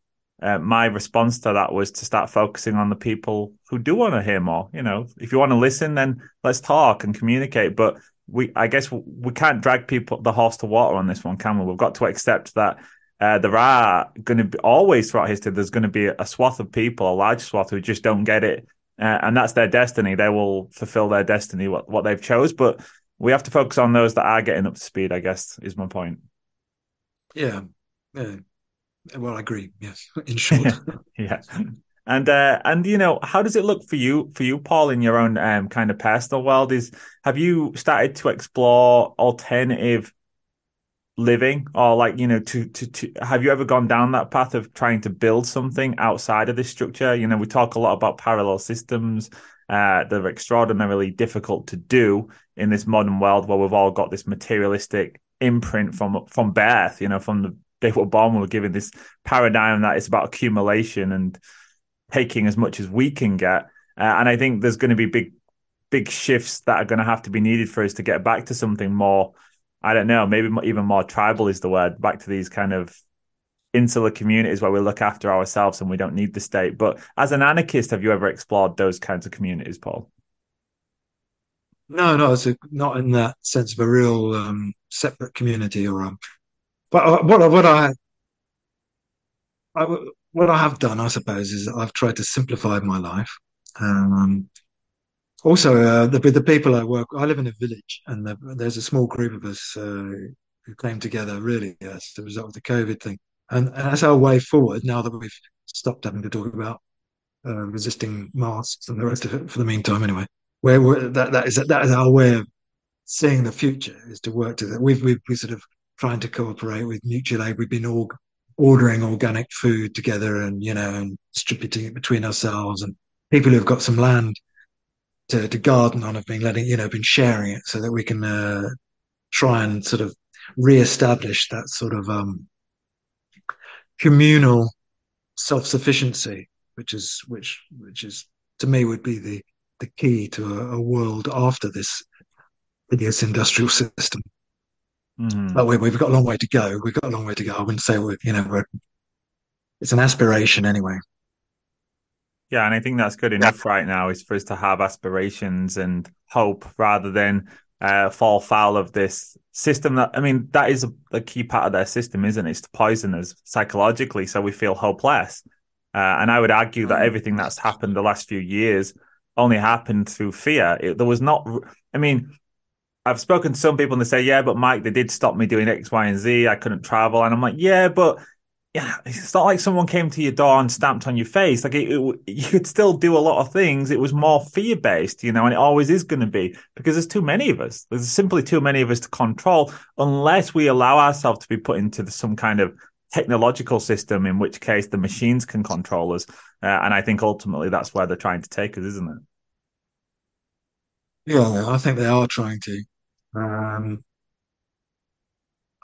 uh, my response to that was to start focusing on the people who do want to hear more. You know, if you want to listen, then let's talk and communicate. But we, I guess, we can't drag people the horse to water on this one, can we? We've got to accept that uh, there are going to be always throughout history. There's going to be a swath of people, a large swath, who just don't get it, uh, and that's their destiny. They will fulfill their destiny, what what they've chose. But we have to focus on those that are getting up to speed. I guess is my point. Yeah, yeah. Well, I agree. Yes, <laughs> in <laughs> short. yeah. And uh, and you know, how does it look for you for you, Paul, in your own um, kind of personal world? Is have you started to explore alternative living, or like you know, to to to have you ever gone down that path of trying to build something outside of this structure? You know, we talk a lot about parallel systems. Uh, they're extraordinarily difficult to do in this modern world where we've all got this materialistic imprint from from birth. You know, from the day we're born, we're given this paradigm that it's about accumulation and taking as much as we can get. Uh, and I think there's going to be big, big shifts that are going to have to be needed for us to get back to something more. I don't know, maybe even more tribal is the word. Back to these kind of insular communities where we look after ourselves and we don't need the state. But as an anarchist, have you ever explored those kinds of communities, Paul? No, no, it's a, not in that sense of a real um, separate community or um, but uh, what what I I, what I have done, I suppose, is I've tried to simplify my life. Um, also, uh, the, the people I work, I live in a village, and the, there's a small group of us uh, who came together really as a result of the COVID thing, and, that's our way forward. Now that we've stopped having to talk about uh, resisting masks and the rest of it for the meantime, anyway, where that that is that is our way of seeing the future is to work to that. We've we've we sort of trying to cooperate with mutual aid. We've been all ordering organic food together and you know and distributing it between ourselves and people who've got some land to, to garden on have been letting you know been sharing it so that we can uh, try and sort of re-establish that sort of um, communal self-sufficiency which is which which is to me would be the the key to a, a world after this hideous industrial system Mhm. but we, we've got a long way to go we've got a long way to go i wouldn't say we're you know we're it's an aspiration anyway Yeah, and I think that's good enough right now is for us to have aspirations and hope rather than uh, fall foul of this system that I mean that is a, a key part of their system, isn't it? It's to poison us psychologically so we feel hopeless. Uh, and I would argue that everything that's happened the last few years only happened through fear. It, there was not, I mean, I've spoken to some people and they say, yeah, but Mike, they did stop me doing X, Y, and Z. I couldn't travel. And I'm like, yeah, but yeah, it's not like someone came to your door and stamped on your face. Like it, it, you could still do a lot of things. It was more fear based, you know, and it always is going to be because there's too many of us. There's simply too many of us to control unless we allow ourselves to be put into the, some kind of technological system, in which case the machines can control us. Uh, and I think ultimately that's where they're trying to take us, isn't it? yeah i think they are trying to um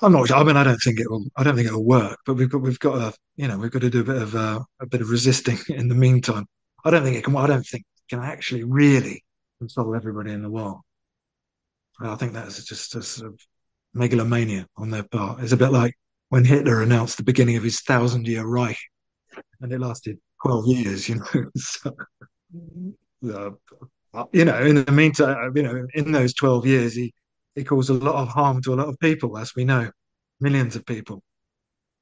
I'm not. I mean, I don't think it will. I don't think it will work. But we've got we've got to you know we've got to do a bit of uh, a bit of resisting <laughs> in the meantime. I don't think it can. I don't think it can actually really console everybody in the world. I think that's just a sort of megalomania on their part. It's a bit like when Hitler announced the beginning of his thousand year Reich, and it lasted twelve years. You know, <laughs> so, uh, you know. In the meantime, you know, in those twelve years, he he caused a lot of harm to a lot of people, as we know, millions of people.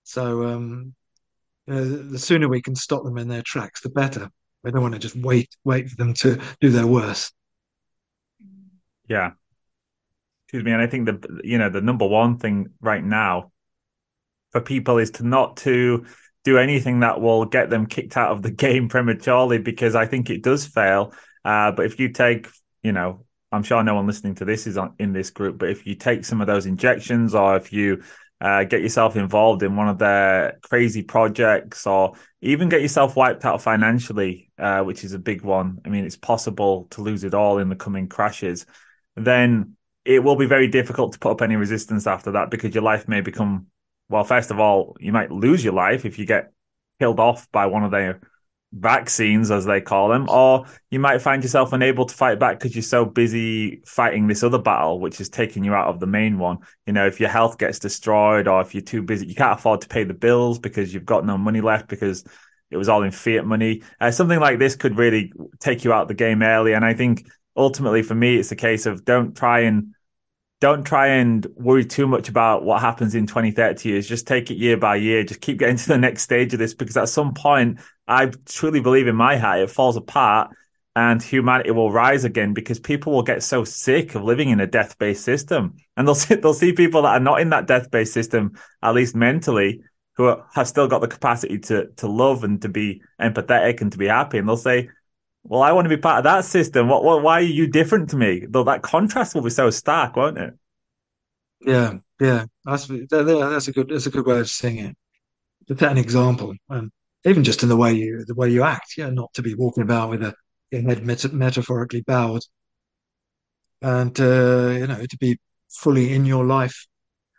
So um, you know, the sooner we can stop them in their tracks, the better. We don't want to just wait wait for them to do their worst. Yeah. Excuse me. And I think the you know the number one thing right now for people is to not to do anything that will get them kicked out of the <laughs> game prematurely because I think it does fail. Uh, but if you take, you know, I'm sure no one listening to this is in this group, but if you take some of those injections or if you uh, get yourself involved in one of their crazy projects or even get yourself wiped out financially, uh, which is a big one. I mean, it's possible to lose it all in the coming crashes. Then it will be very difficult to put up any resistance after that because your life may become, well, first of all, you might lose your life if you get killed off by one of their vaccines, as they call them, or you might find yourself unable to fight back because you're so busy fighting this other battle, which is taking you out of the main one. You know, if your health gets destroyed or if you're too busy, you can't afford to pay the bills because you've got no money left because it was all in fiat money. Uh, something like this could really take you out of the game early. And I think ultimately for me, it's a case of don't try and don't try and worry too much about what happens in 20, 30 years. Just take it year by year. Just keep getting <laughs> to the next stage of this because at some point, I truly believe in my heart, it falls apart and humanity will rise again because people will get so sick of living in a death based system. And they'll <laughs> see, they'll see people that are not in that death based system, at least mentally, who have still got the capacity to, to love and to be empathetic and to be happy. And they'll say, well, I want to be part of that system. What, what, why are you different to me? Though that contrast will be so stark, won't it? Yeah, yeah, that's that's a good that's a good way of seeing it. Set an example, and even just in the way you the way you act, yeah, not to be walking about with a head meta metaphorically bowed, and uh, you know to be fully in your life.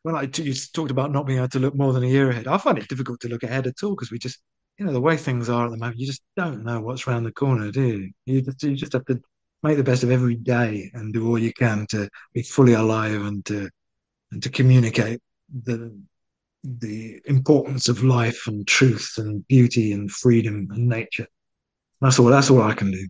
Well, I, you talked about not being able to look more than a year ahead. I find it difficult to look ahead at all because we just, you know, the way things are at the moment, you just don't know what's around the corner, do you? You just, you just have to make the best of every day and do all you can to be fully alive and to and to communicate the the importance of life and truth and beauty and freedom and nature. That's all. That's all I can do.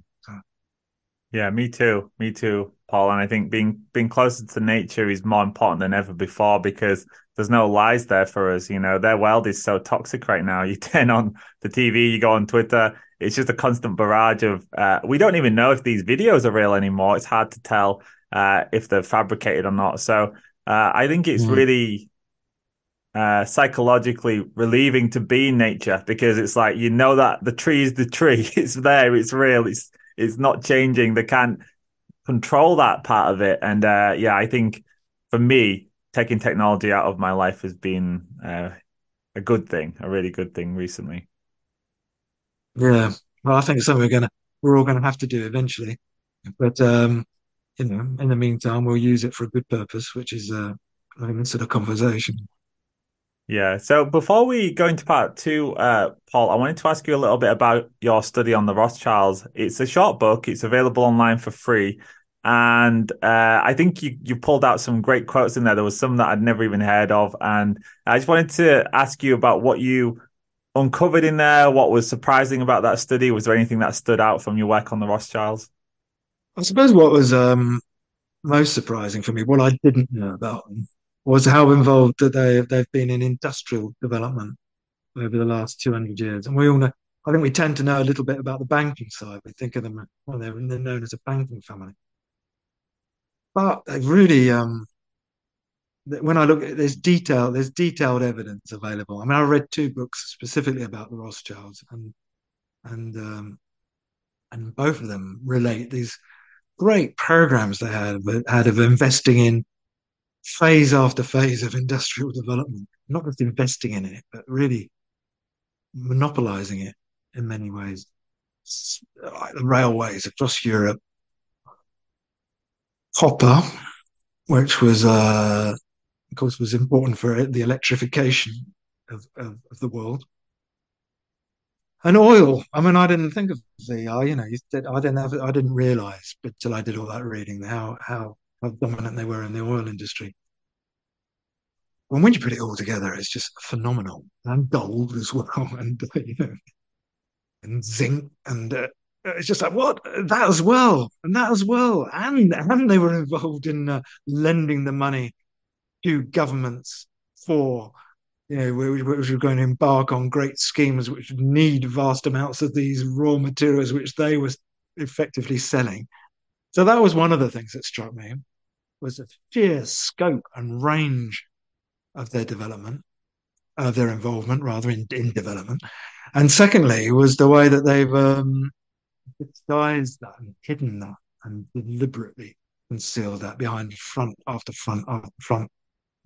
Yeah, me too. Me too, Paul. And I think being being closer to nature is more important than ever before because there's no lies there for us. You know, their world is so toxic right now. <laughs> You turn on the TV, you go on Twitter, it's just a constant barrage of. Uh, we don't even know if these videos are real anymore. It's hard to tell uh, if they're fabricated or not. So uh, I think it's mm. really uh, psychologically relieving to be in nature because it's like you know that the tree is the tree. <laughs> It's there. It's real. It's it's not changing. They can't control that part of it. And uh, yeah, I think for me, taking technology out of my life has been uh, a good thing, a really good thing recently. Yeah, well, I think it's something we're gonna we're all gonna have to do eventually. But um, you know, in the meantime, we'll use it for a good purpose, which is uh, sort of conversation. Yeah. So before we go into part two, uh, Paul, I wanted to ask you a little bit about your study on the Rothschilds. It's a short book. It's available online for free. And uh, I think you, you pulled out some great quotes in there. There was some that I'd never even heard of. And I just wanted to ask you about what you uncovered in there. What was surprising about that study? Was there anything that stood out from your work on the Rothschilds? I suppose what was um, most surprising for me, what I didn't know about them, was how involved that they they've been in industrial development over the last 200 years. And we all know, I think we tend to know a little bit about the banking side. We think of them, well, they're known as a banking family. But they've really, um, when I look at there's detail, there's detailed evidence available. I mean, I read two books specifically about the Rothschilds, and and um, and both of them relate these great programs they had had of investing in phase after phase of industrial development, not just investing in it, but really monopolizing it in many ways. Like the railways across Europe, copper, which was, uh, of course, was important for the electrification of, of, of, the world. And oil. I mean, I didn't think of the, you know, I didn't have, I didn't realize, but till I did all that reading, how how how dominant they were in the oil industry. And when you put it all together, it's just phenomenal. And gold as well, <laughs> and you know, and zinc, and uh, it's just like what that as well, and that as well, and and they were involved in uh, lending the money to governments for you know, which were going to embark on great schemes which need vast amounts of these raw materials, which they were effectively selling. So that was one of the things that struck me was the sheer scope and range of their development, of their involvement rather in, in development. And secondly was the way that they've um, disguised that and hidden that and deliberately concealed that behind front after front after front.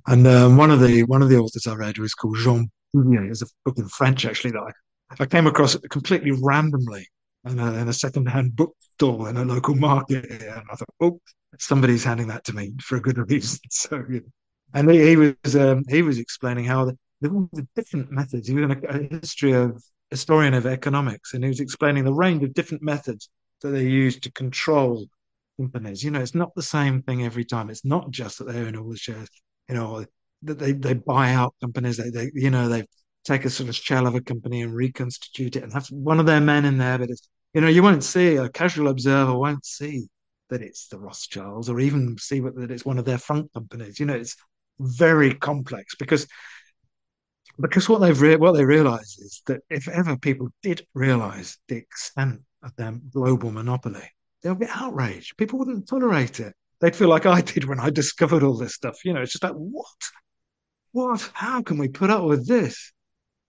And um, one of the one of the authors I read was called Jean Bouvier. It's a book in French actually that I, I came across completely randomly in a, in a second-hand bookstore in a local market. And I thought, oh, somebody's handing that to me for a good reason. <laughs> So, and he, he was um, he was explaining how the, the different methods. He was a, a history of historian of economics, and he was explaining the range of different methods that they use to control companies. You know, it's not the same thing every time. It's not just that they own all the shares. You know, that they they buy out companies. They they you know they take a sort of shell of a company and reconstitute it and have one of their men in there, but it's you know you won't see a casual observer won't see that it's the Rothschilds or even see what, that it's one of their front companies. You know, it's very complex because because what they've re- what they realise is that if ever people did realise the extent of their global monopoly, they'll be outraged. People wouldn't tolerate it. They'd feel like I did when I discovered all this stuff. You know, it's just like what, what? How can we put up with this?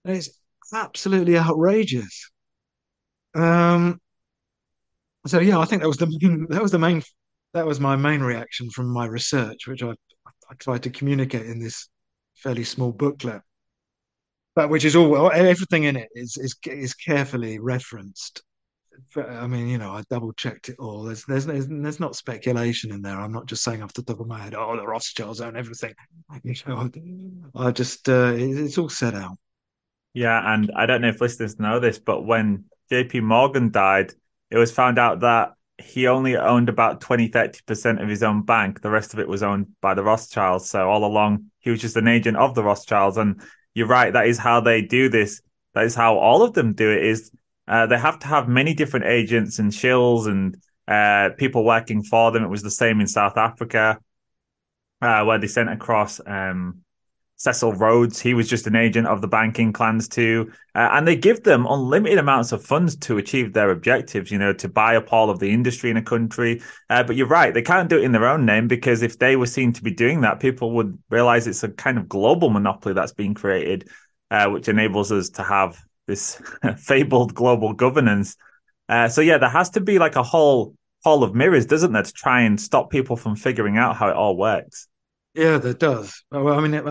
And it's absolutely outrageous. Um. So yeah, I think that was the main, that was the main that was my main reaction from my research, which I I tried to communicate in this fairly small booklet, but which is all everything in it is is is carefully referenced. I mean, you know, I double checked it all. There's, there's there's there's not speculation in there. I'm not just saying off the top of my head, oh, the Rothschilds own everything. <laughs> You know, I just uh, it's all set out. Yeah, and I don't know if listeners know this, but when J.P. Morgan died, it was found out that he only owned about 20, 30% of his own bank. The rest of it was owned by the Rothschilds. So all along, he was just an agent of the Rothschilds. And you're right, that is how they do this. That is how all of them do it is uh, they have to have many different agents and shills and uh, people working for them. It was the same in South Africa, uh, where they sent across um, Cecil Rhodes, he was just an agent of the banking clans too. Uh, and they give them unlimited amounts of funds to achieve their objectives, you know, to buy up all of the industry in a country. Uh, but you're right, they can't do it in their own name because if they were seen to be doing that, people would realize it's a kind of global monopoly that's being created, uh, which enables us to have this <laughs> fabled global governance. Uh, so yeah, there has to be like a whole hall of mirrors, doesn't there, to try and stop people from figuring out how it all works. Yeah, there does. Well, I mean, it,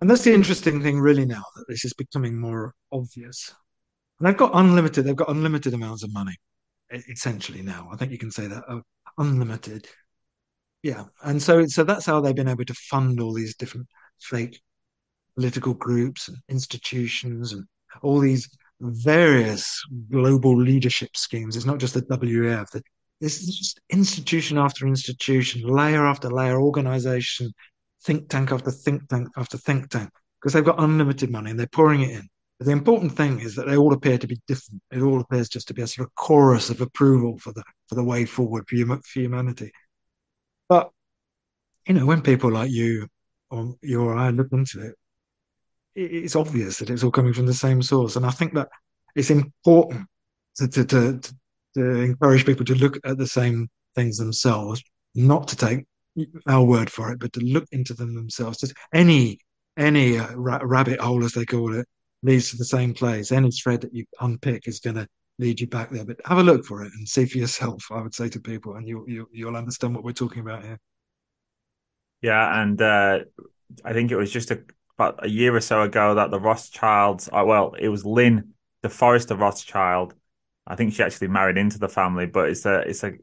and that's the interesting thing, really, now that this is becoming more obvious. And they've got unlimited, they've got unlimited amounts of money, essentially now. I think you can say that uh, unlimited. Yeah. And so, so that's how they've been able to fund all these different fake political groups and institutions and all these various global leadership schemes. It's not just the WEF. This is just institution after institution, layer after layer, organization think tank after think tank after think tank because they've got unlimited money and they're pouring it in. But the important thing is that they all appear to be different. It all appears just to be a sort of chorus of approval for the for the way forward for, for humanity. But you know, when people like you or you or I look into it, it's obvious that it's all coming from the same source. And I think that it's important to, to, to, to encourage people to look at the same things themselves, not to take our word for it, but to look into them themselves. Just any any uh, ra- rabbit hole, as they call it, leads to the same place. Any thread that you unpick is going to lead you back there. But have a look for it and see for yourself. I would say to people, and you, you you'll understand what we're talking about here. Yeah, and uh, I think it was just a, about a year or so ago that the Rothschilds. Uh, well, it was Lynn, the Forester Rothschild. I think she actually married into the family, but it's a it's a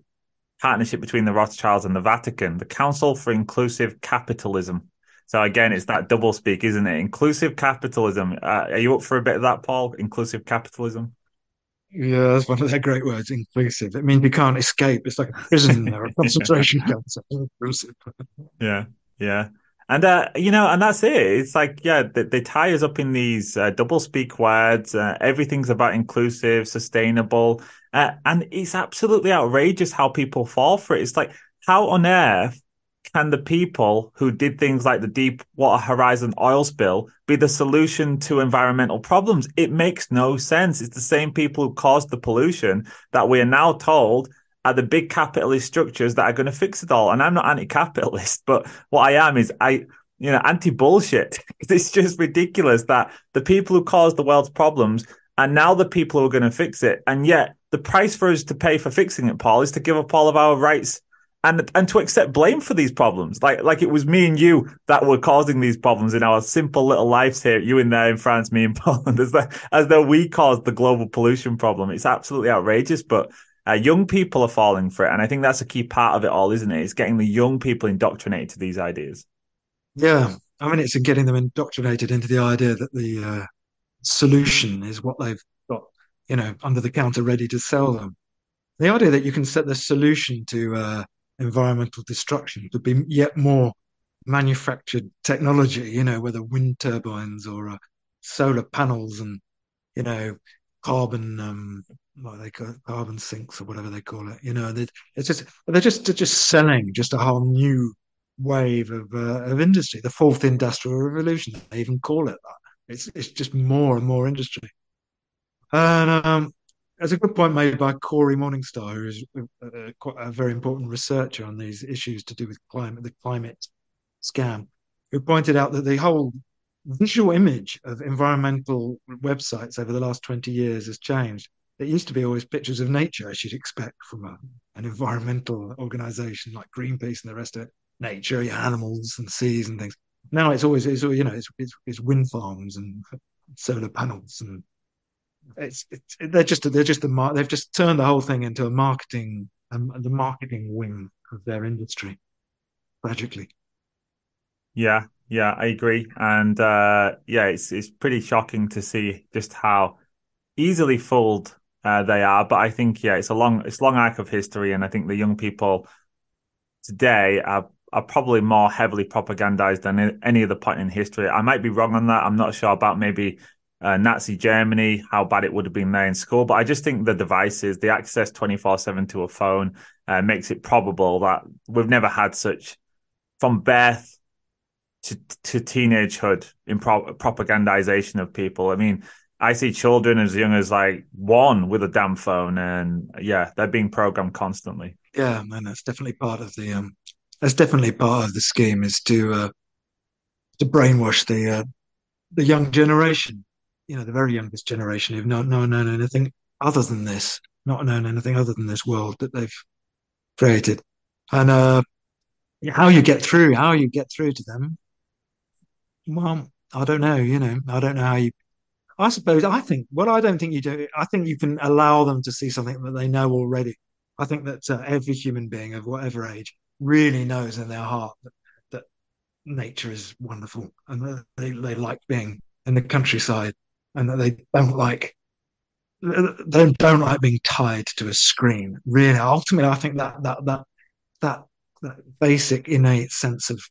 partnership between the Rothschilds and the Vatican, the Council for Inclusive Capitalism. So again, it's that double speak, isn't it? Inclusive capitalism. Uh, are you up for a bit of that, Paul? Inclusive capitalism. Yeah, that's one of their great words. Inclusive. It means you can't escape. It's like a prison or a concentration camp. <laughs> Yeah, yeah. And uh, you know, and that's it. It's like, yeah, they, tie us up in these uh, double speak words. Uh, everything's about inclusive, sustainable, uh, and it's absolutely outrageous how people fall for it. It's like, how on earth can the people who did things like the Deepwater Horizon oil spill be the solution to environmental problems? It makes no sense. It's the same people who caused the pollution that we are now told are the big capitalist structures that are going to fix it all. And I'm not anti-capitalist, but what I am is I, you know, anti-bullshit. <laughs> it's just ridiculous that the people who caused the world's problems are now the people who are going to fix it. And yet the price for us to pay for fixing it, Paul, is to give up all of our rights and and to accept blame for these problems. Like like it was me and you that were causing these problems in our simple little lives here. You in there in France, me in <laughs> Poland, as though as though we caused the global pollution problem. It's absolutely outrageous, but uh, young people are falling for it, and I think that's a key part of it all, isn't it? It's getting the young people indoctrinated to these ideas. Yeah, I mean, it's getting them indoctrinated into the idea that the uh, solution is what they've got, you know, under the counter ready to sell them. The idea that you can set the solution to uh, environmental destruction to be yet more manufactured technology, you know, whether wind turbines or uh, solar panels and, you know, carbon um, what they call carbon sinks or whatever they call it. You know, they, it's just they're just they're just selling just a whole new wave of uh, of industry, the fourth industrial revolution. They even call it that. It's it's just more and more industry. And um, there's a good point made by Cory Morningstar, who is a, uh, quite a very important researcher on these issues to do with climate, the climate scam, who pointed out that the whole visual image of environmental websites over the last 20 years has changed it used to be always pictures of nature, as you'd expect from a, an environmental organization like Greenpeace and the rest of it. Nature, animals and seas and things. Now it's always, it's, you know, it's, it's, it's wind farms and solar panels and it's, it's they're just they're just a they've just turned the whole thing into a marketing um, the marketing wing of their industry tragically yeah yeah i agree and uh yeah it's it's pretty shocking to see just how easily fooled uh, they are, but I think yeah, it's a long it's a long arc of history, and I think the young people today are are probably more heavily propagandized than any other point in history. I might be wrong on that. I'm not sure about maybe uh, Nazi Germany, how bad it would have been there in school, but I just think the devices, the access 24 7 to a phone, uh, makes it probable that we've never had such from birth to, to teenagehood in pro- propagandization of people. I mean, I see children as young as like one with a damn phone, and yeah, they're being programmed constantly. Yeah, man, that's definitely part of the um, that's definitely part of the scheme is to uh, to brainwash the uh, the young generation. You know, the very youngest generation who've not, known anything other than this, not known anything other than this world that they've created, and uh, how you get through, how you get through to them. Well, I don't know. You know, I don't know how you I suppose I think well, I don't think you do. I think you can allow them to see something that they know already. I think that uh, every human being of whatever age really knows in their heart that, that nature is wonderful and that they, they like being in the countryside and that they don't like they don't like being tied to a screen. Really, ultimately, I think that that that that that basic innate sense of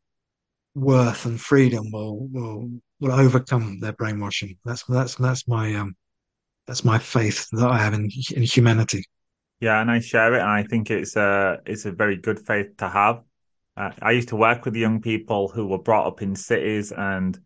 worth and freedom will will will overcome their brainwashing. That's that's that's my um that's my faith that I have in in humanity. Yeah, and I share it, and I think it's a it's a very good faith to have. Uh, I used to work with young people who were brought up in cities and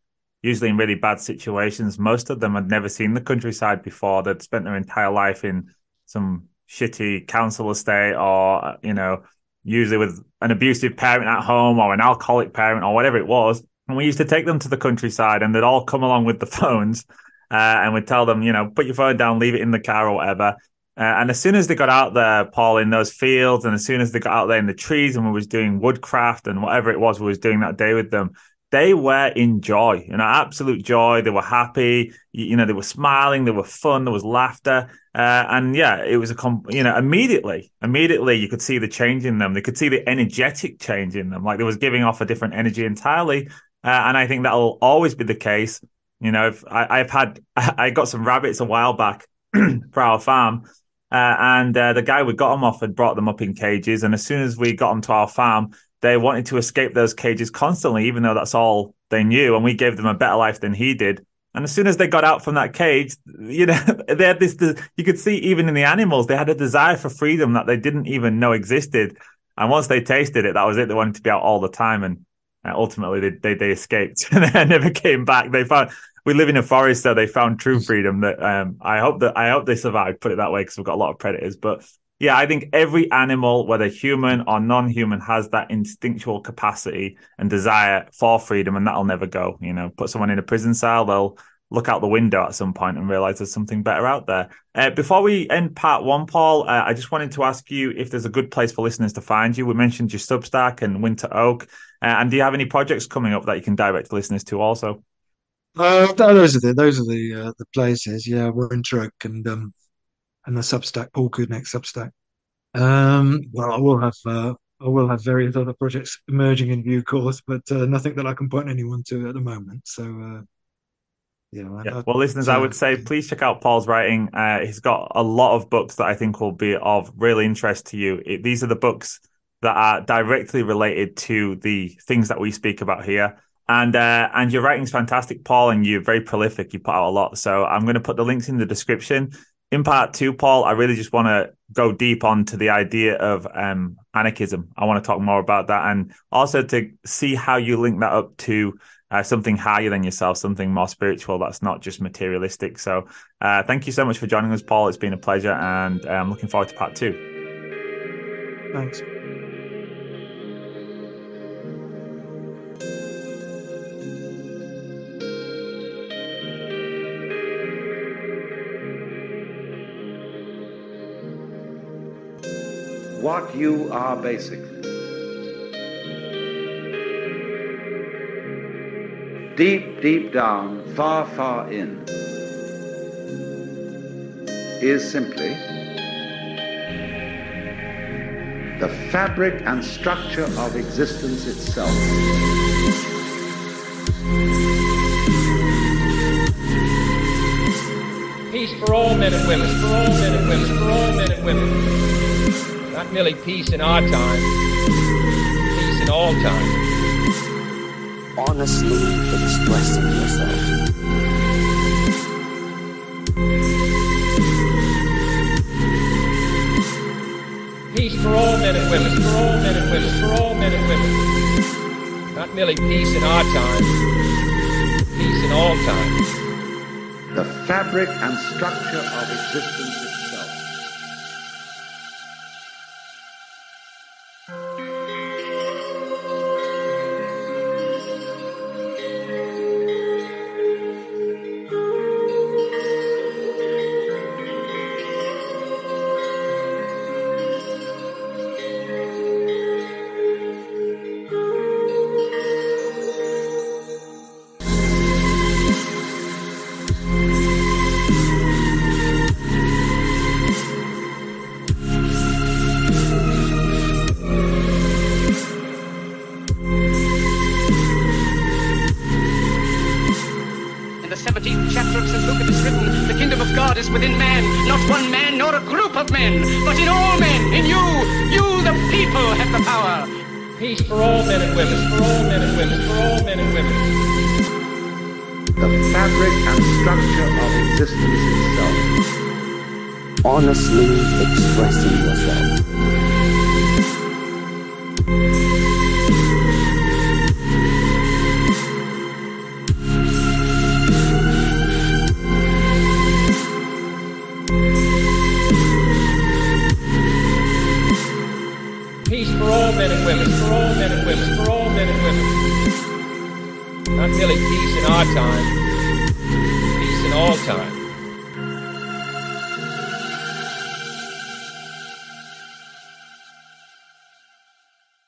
usually in really bad situations. Most of them had never seen the countryside before. They'd spent their entire life in some shitty council estate or you know usually with an abusive parent at home or an alcoholic parent or whatever it was. And we used to take them to the countryside and they'd all come along with the <laughs> phones uh, and we'd tell them, you know, put your phone down, leave it in the car or whatever. Uh, and as soon as they got out there, Paul, in those fields, and as soon as they got out there in the trees and we was doing woodcraft and whatever it was we was doing that day with them, they were in joy, you know, absolute joy. They were happy, you, you know, they were smiling, they were fun, there was laughter. Uh, and yeah, it was a, comp- you know, immediately, immediately you could see the change in them. They could see the energetic change in them. Like they was giving off a different energy entirely. Uh, and I think that'll always be the case. You know, if I, have had, <laughs> I got some rabbits a while back <clears throat> for our farm. Uh, and uh, the guy we got them off had brought them up in cages. And as soon as we got them to our farm, they wanted to escape those cages constantly, even though that's all they knew. And we gave them a better life than he did. And as soon as they got out from that cage, <laughs> you know, <laughs> they had this, you could see even in the animals, they had a desire for freedom that they didn't even know existed. And once they tasted it, that was it. They wanted to be out all the time. And uh, ultimately they, they, they escaped <laughs> and they never came back. They found, we live in a forest, so they found true freedom that, um, I hope that, I hope they survived, put it that way, because we've got a lot of predators, but yeah, I think every animal, whether human or non-human, has that instinctual capacity and desire for freedom, and that'll never go. You know, put someone in a prison cell, they'll look out the window at some point and realize there's something better out there. Uh, before we end part one, Paul, uh, I just wanted to ask you if there's a good place for listeners to find you. We mentioned your Substack and Winter Oak, uh, and do you have any projects coming up that you can direct listeners to also? Uh, those are the those are the uh, the places. Yeah, Winter Oak and um, and the Substack, Paul Cudenec Substack. Um, well, I will have uh, I will have various other projects emerging in due course, but uh, nothing that I can point anyone to at the moment. So, uh, yeah, yeah. Well, listeners, I would say please check out Paul's writing. Uh, he's got a lot of books that I think will be of real interest to you. It, these are the books that are directly related to the things that we speak about here. And uh, and your writing's fantastic, Paul, and you're very prolific. You put out a lot. So I'm going to put the links in the description in part two, Paul, I really just want to go deep onto the idea of um, anarchism. I want to talk more about that and also to see how you link that up to uh, something higher than yourself, something more spiritual that's not just materialistic. So, uh, thank you so much for joining us, Paul. It's been a pleasure, and uh, I'm looking forward to part two. Thanks. What you are basically. Deep, deep down, far, far in, is simply the fabric and structure of existence itself. Peace for all men and women, for all men and women, for all men and women. Not merely peace in our time, peace in all time. Honestly expressing yourself. Peace for all men and women, for all men and women, for all men and women. Not merely peace in our time, peace in all time. The fabric and structure of existence